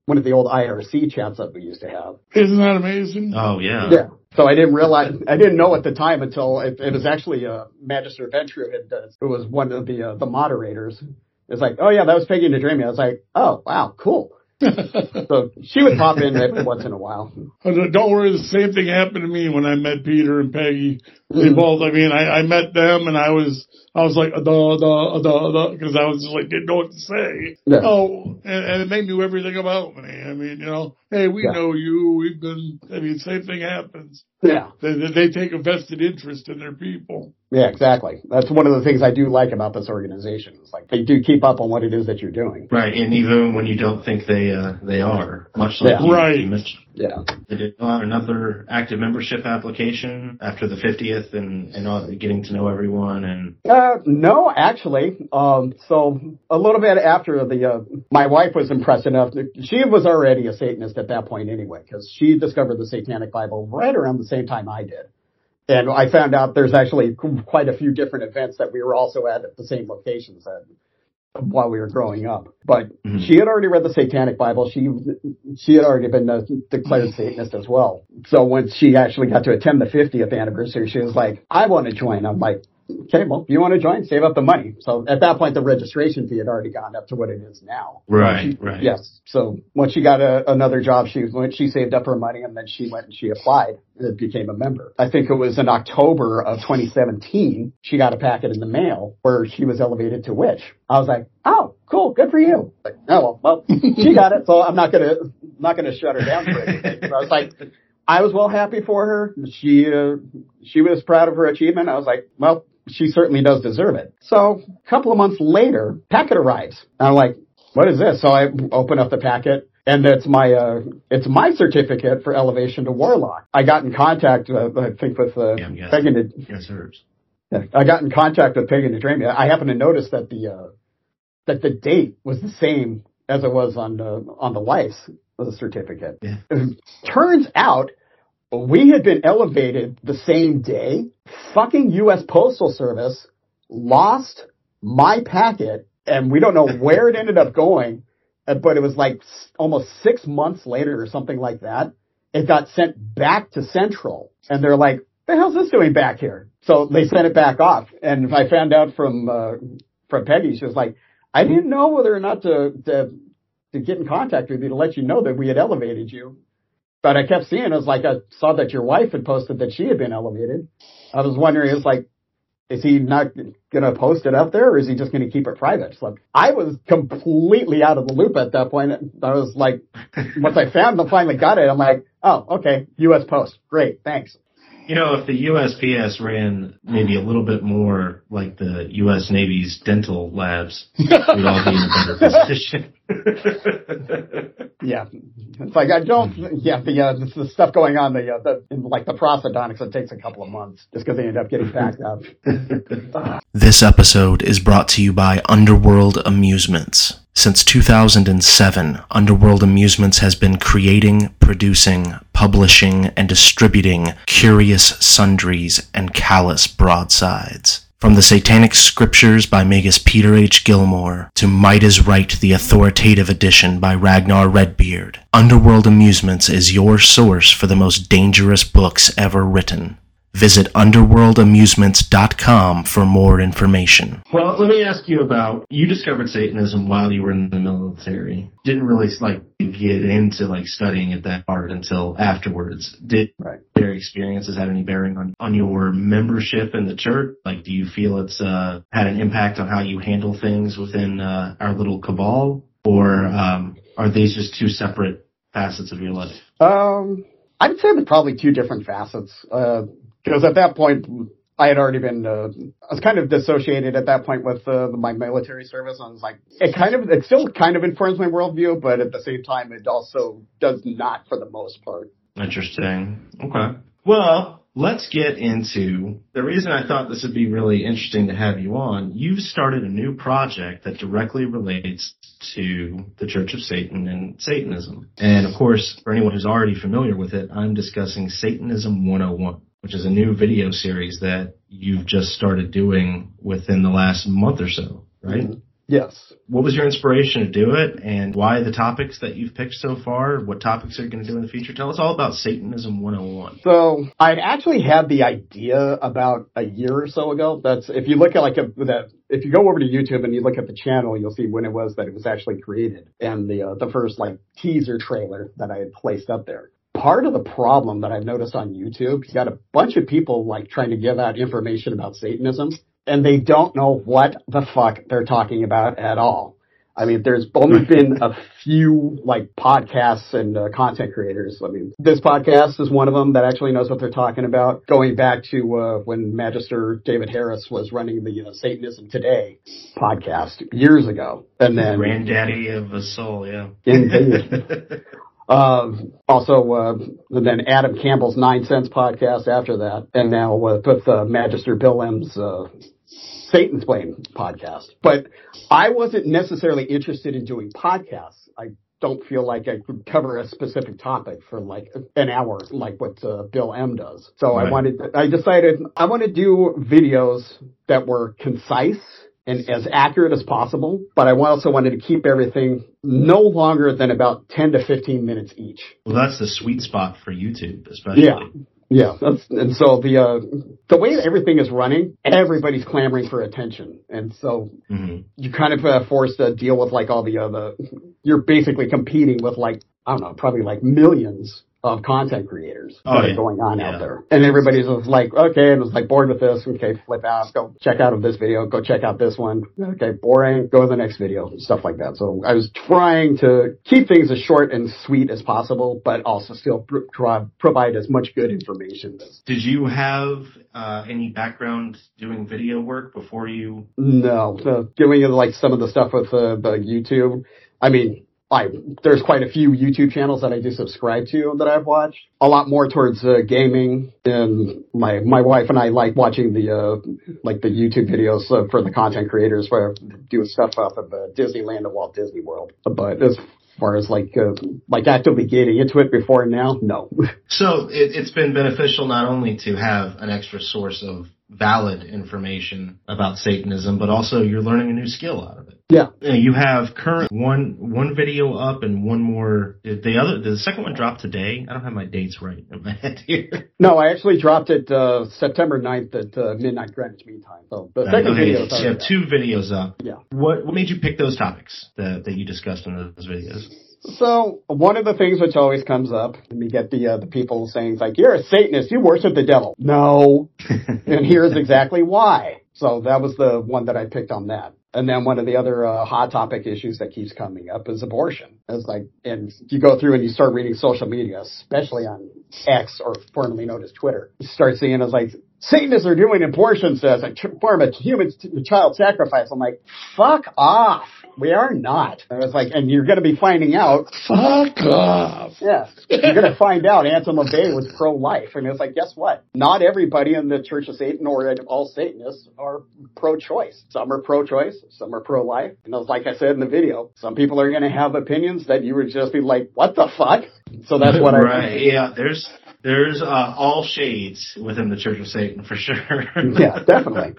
one of the old IRC chats that we used to have. Isn't that amazing? oh yeah. Yeah. So I didn't realize, I didn't know at the time until it, it was actually uh, Magister Venture who, had, uh, who was one of the uh, the moderators. It's like, oh yeah, that was Peggy Nadramia. I was like, oh wow, cool. so she would pop in every once in a while. Oh, Don't worry, the same thing happened to me when I met Peter and Peggy. They Mhm. both, I mean, I, I met them and I was, I was like, da, da, da, da, because I was just like, didn't know what to say. Yeah. Oh, and, and they knew everything about me. I mean, you know, hey, we Yeah. know you. We've been, I mean, same thing happens. Yeah. They, they, they take a vested interest in their people. Yeah, exactly. That's one of the things I do like about this organization. It's like they do keep up on what it is that you're doing. Right, and even when you don't think they uh, they are, much like Yeah. you, Right. you mentioned. Yeah. They did another active membership application after the 50th and, and all, getting to know everyone and Uh, no, actually. Um, so a little bit after the, uh, my wife was impressed enough. That she was already a Satanist at that point anyway, because she discovered the Satanic Bible right around the same time I did. And I found out there's actually quite a few different events that we were also at at the same locations at while we were growing up. But Mhm. she had already read the Satanic Bible. She she had already been a declared Satanist as well. So when she actually got to attend the 50th anniversary, she was like, "I want to join." I'm like, "Okay, well, you want to join? Save up the money." So at that point, the registration fee had already gone up to what it is now. Right, She- right. Yes. So once she got a, another job, she went, she saved up her money and then she went and she applied and became a member. I think it was in October of 2017, she got a packet in the mail where she was elevated to witch. I was like, oh, cool, good for you. Like, oh well, well, she got it, so I'm not gonna not gonna shut her down for anything. So I was like, I was well happy for her. She uh, she was proud of her achievement. I was like, well, she certainly does deserve it. So a couple of months later, packet arrives. I'm like, what is this? So I open up the packet. And it's my uh, it's my certificate for elevation to warlock. I got in contact, uh, I think, with uh, Yeah, I'm guessing. Yes, yeah, I got in contact with Peggy Nadramia. I happened to notice that the uh, that the date was the same as it was on the on the wife's uh, certificate. Yeah. Turns out we had been elevated the same day. Fucking U.S. Postal Service lost my packet, and we don't know where it ended up going. uh, But it was like almost six months later or something like that. It got sent back to Central, and they're like, "The hell's this doing back here?" So they sent it back off, and I found out from uh, from Peggy, she was like, "I didn't know whether or not to to to get in contact with you to let you know that we had elevated you." But I kept seeing, it was like I saw that your wife had posted that she had been elevated. I was wondering, it's like, is he not going to post it up there or is he just going to keep it private? So I was completely out of the loop at that point. I was like, once I found and finally got it, I'm like, oh, okay, U.S. Post. Great. Thanks. You know, if the USPS ran maybe a little bit more like the U.S. Navy's dental labs, we'd all be in a better position. Yeah. It's like, I don't, yeah, the, uh, the, stuff going on, the, uh, the, in like the prosthodontics, it takes a couple of months just because they end up getting backed up. This episode is brought to you by Underworld Amusements. Since 2007, Underworld Amusements has been creating, producing, publishing, and distributing curious sundries and callous broadsides. From the Satanic Scriptures by Magus Peter H. Gilmore to Might is Right, the authoritative edition by Ragnar Redbeard, Underworld Amusements is your source for the most dangerous books ever written. Visit underworldamusements.com for more information. Well, let me ask you about you discovered Satanism while you were in the military. Didn't really like get into like studying it that hard until afterwards. Did Right. their experiences have any bearing on on your membership in the church? Like, do you feel it's uh had an impact on how you handle things within uh, our little cabal? or um, are these just two separate facets of your life? Um, I would say they're probably two different facets. Because at that point, I had already been, uh, I was kind of dissociated at that point with uh, my military service. I was like, it kind of, it still kind of informs my worldview, but at the same time, it also does not for the most part. Interesting. Okay. Well, let's get into the reason I thought this would be really interesting to have you on. You've started a new project that directly relates to the Church of Satan and Satanism. And of course, for anyone who's already familiar with it, I'm discussing Satanism 101, which is a new video series that you've just started doing within the last month or so, right? Yes. What was your inspiration to do it and why the topics that you've picked so far? What topics are you going to do in the future? Tell us all about Satanism 101. So I actually had the idea about a year or so ago. That's if you look at like a, that if you go over to YouTube and you look at the channel, you'll see when it was that it was actually created and the uh, the first like teaser trailer that I had placed up there. Part of the problem that I've noticed on YouTube, you got a bunch of people like trying to give out information about Satanism and they don't know what the fuck they're talking about at all. I mean, there's only been a few like podcasts and uh, content creators. I mean, this podcast is one of them that actually knows what they're talking about. Going back to uh, when Magister David Harris was running the uh, Satanism Today podcast years ago, and then Granddaddy of a soul, yeah. Indeed. Um, also, uh, and then Adam Campbell's Nine Sins podcast after that, and now with, with uh, Magister Bill M's uh, Satan's Blame podcast. But I wasn't necessarily interested in doing podcasts. I don't feel like I could cover a specific topic for like an hour, like what uh, Bill M does. So I wanted, I decided I want to do videos that were concise and as accurate as possible, but I also wanted to keep everything no longer than about 10 to 15 minutes each. Well, that's the sweet spot for YouTube, especially. Yeah. Yeah, that's, and so the uh, the way that everything is running, everybody's clamoring for attention, and so Mhm. you kind of uh, forced to deal with like all the other. You're basically competing with like I don't know, probably like millions of content creators Oh, that are going on Yeah. out there, and everybody's like, okay, and was like bored with this, okay, flip out, go check out of this video, go check out this one, okay, boring, go to the next video, stuff like that. So I was trying to keep things as short and sweet as possible, but also still pro- provide as much good information as Did you have uh, any background doing video work before you? No, the, doing like some of the stuff with uh, the YouTube. I mean, I there's quite a few YouTube channels that I do subscribe to that I've watched. A lot more towards uh, gaming, and my my wife and I like watching the uh, like the YouTube videos uh, for the content creators where doing stuff off of uh, Disneyland and Walt Disney World. But as far as like uh, like actively getting into it before now, no. So it, it's been beneficial not only to have an extra source of valid information about Satanism, but also you're learning a new skill out of it. Yeah. You have current one one video up and one more. Did The other, the second one drop today. I don't have my dates right in my head here. No, I actually dropped it uh, September 9th at uh, midnight Greenwich Mean Time. So the second Okay, video you have two videos up. Yeah. What what made you pick those topics that that you discussed in those videos? So one of the things which always comes up, and we get the uh, the people saying like, "You're a Satanist, you worship the devil." No, and here's exactly why. So that was the one that I picked on that. And then one of the other uh, hot topic issues that keeps coming up is abortion. It's like, and you go through and you start reading social media, especially on X or formerly known as Twitter. You start seeing it's like Satanists are doing abortions as a form of human child sacrifice. I'm like, fuck off. We are not. And it's like, and you're going to be finding out. Fuck off. Yeah. You're going to find out Anton LaVey was pro-life. And it's like, guess what? Not everybody in the Church of Satan or all Satanists are pro-choice. Some are pro-choice. Some are pro-life. And it's like I said in the video, some people are going to have opinions that you would just be like, what the fuck? So that's what I right. Yeah, there's there's uh, all shades within the Church of Satan for sure. Yeah, definitely.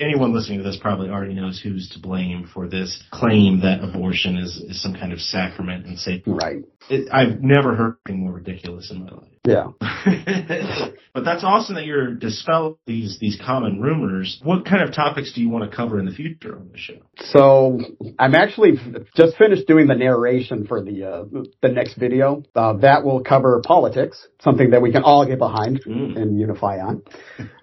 Anyone listening to this probably already knows who's to blame for this claim that abortion is, is some kind of sacrament and Satan. Right. It, I've never heard anything more ridiculous in my life. Yeah. but that's awesome that you're dispelling these these common rumors. What kind of topics do you want to cover in the future on the show? So I'm actually just finished doing the narration for the uh, the next video. Uh, that will cover politics, something that we can all get behind and unify on.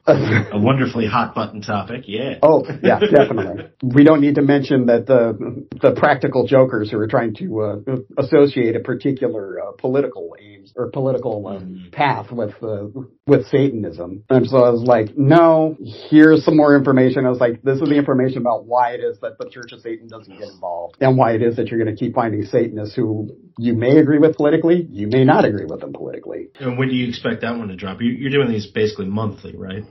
A wonderfully hot button topic. Yeah. Oh, yeah, definitely. we don't need to mention that the the practical jokers who are trying to uh, associate a particular uh, political aims or political uh, path with uh, with Satanism. And so I was like, no, here's some more information. I was like, this is the information about why it is that the Church of Satan doesn't get involved and why it is that you're going to keep finding Satanists who you may agree with politically, you may not agree with them politically. And when do you expect that one to drop? You're doing these basically monthly, right?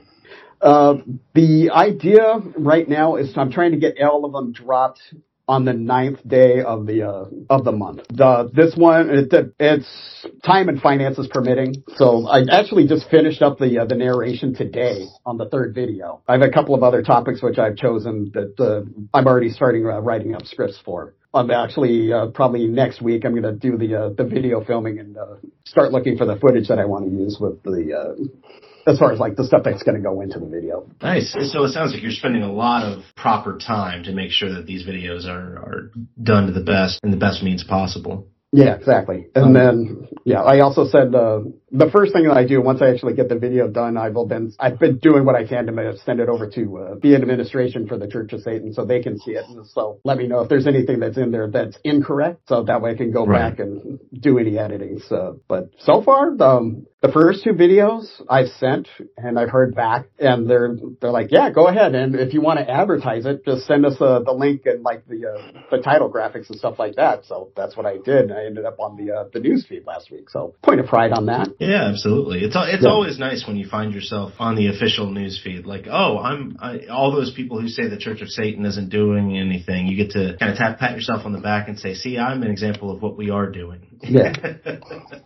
Uh, the idea right now is I'm trying to get all of them dropped on the ninth day of the uh, of the month. The this one it, it's time and finances permitting. So I actually just finished up the uh, the narration today on the third video. I have a couple of other topics which I've chosen that uh, I'm already starting uh, writing up scripts for. I'm actually uh, probably next week. I'm going to do the the video filming and start looking for the footage that I want to use with the uh, as far as like the stuff that's going to go into the video. Nice. So it sounds like you're spending a lot of proper time to make sure that these videos are, are done to the best and the best means possible. Yeah, exactly. And then, yeah, I also said uh, the first thing that I do once I actually get the video done, I will then I've been doing what I can to send it over to uh, the administration for the Church of Satan so they can see it. And so let me know if there's anything that's in there that's incorrect, so that way I can go Right. back and do any editing. So, but so far, um, the first two videos I've sent and I've heard back, and they're they're like, yeah, go ahead, and if you want to advertise it, just send us uh, the link and like the uh, the title graphics and stuff like that. So that's what I did. I ended up on the uh, the news feed last week. So point of pride on that. Yeah, absolutely. It's it's Yeah. always nice when you find yourself on the official news feed. Like, oh, I'm I, all those people who say the Church of Satan isn't doing anything. You get to kind of tap pat yourself on the back and say, see, I'm an example of what we are doing. Yeah.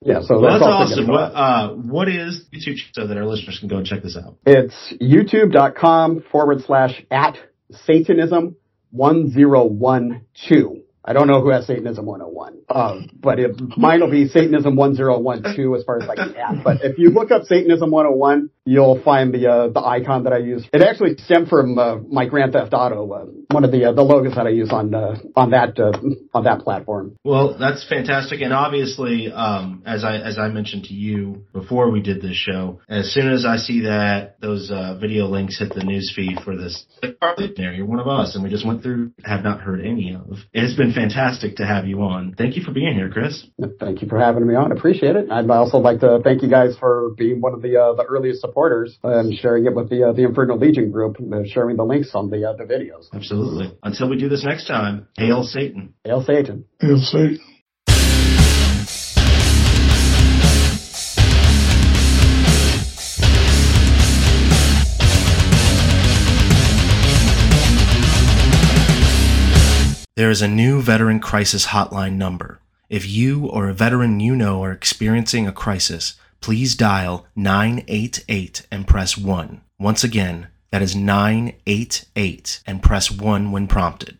Yeah, so well, that's, that's awesome. What, uh, what is YouTube so that our listeners can go and check this out? It's youtube.com forward slash at Satanism 1012. I don't know who has Satanism 101, um, but it, mine will be Satanism 1012 as far as I can. But if you look up Satanism 101, you'll find the uh, the icon that I use. It actually stemmed from uh, my Grand Theft Auto, uh, one of the uh, the logos that I use on uh, on that uh, on that platform. Well, that's fantastic, and obviously, um, as I as I mentioned to you before we did this show, as soon as I see that those uh, video links hit the news feed for this, there you're one of us, and we just went through, have not heard any of. It's been fantastic to have you on. Thank you for being here, Chris. Thank you for having me on. Appreciate it. I'd also like to thank you guys for being one of the uh, the earliest supporters and sharing it with the uh, the Infernal Legion group, uh, sharing the links on the uh, the videos. Absolutely. Until we do this next time, hail Satan. Hail Satan. Hail Satan. There is a new veteran crisis hotline number. If you or a veteran you know are experiencing a crisis, please dial 988 and press 1. Once again, that is 988 and press 1 when prompted.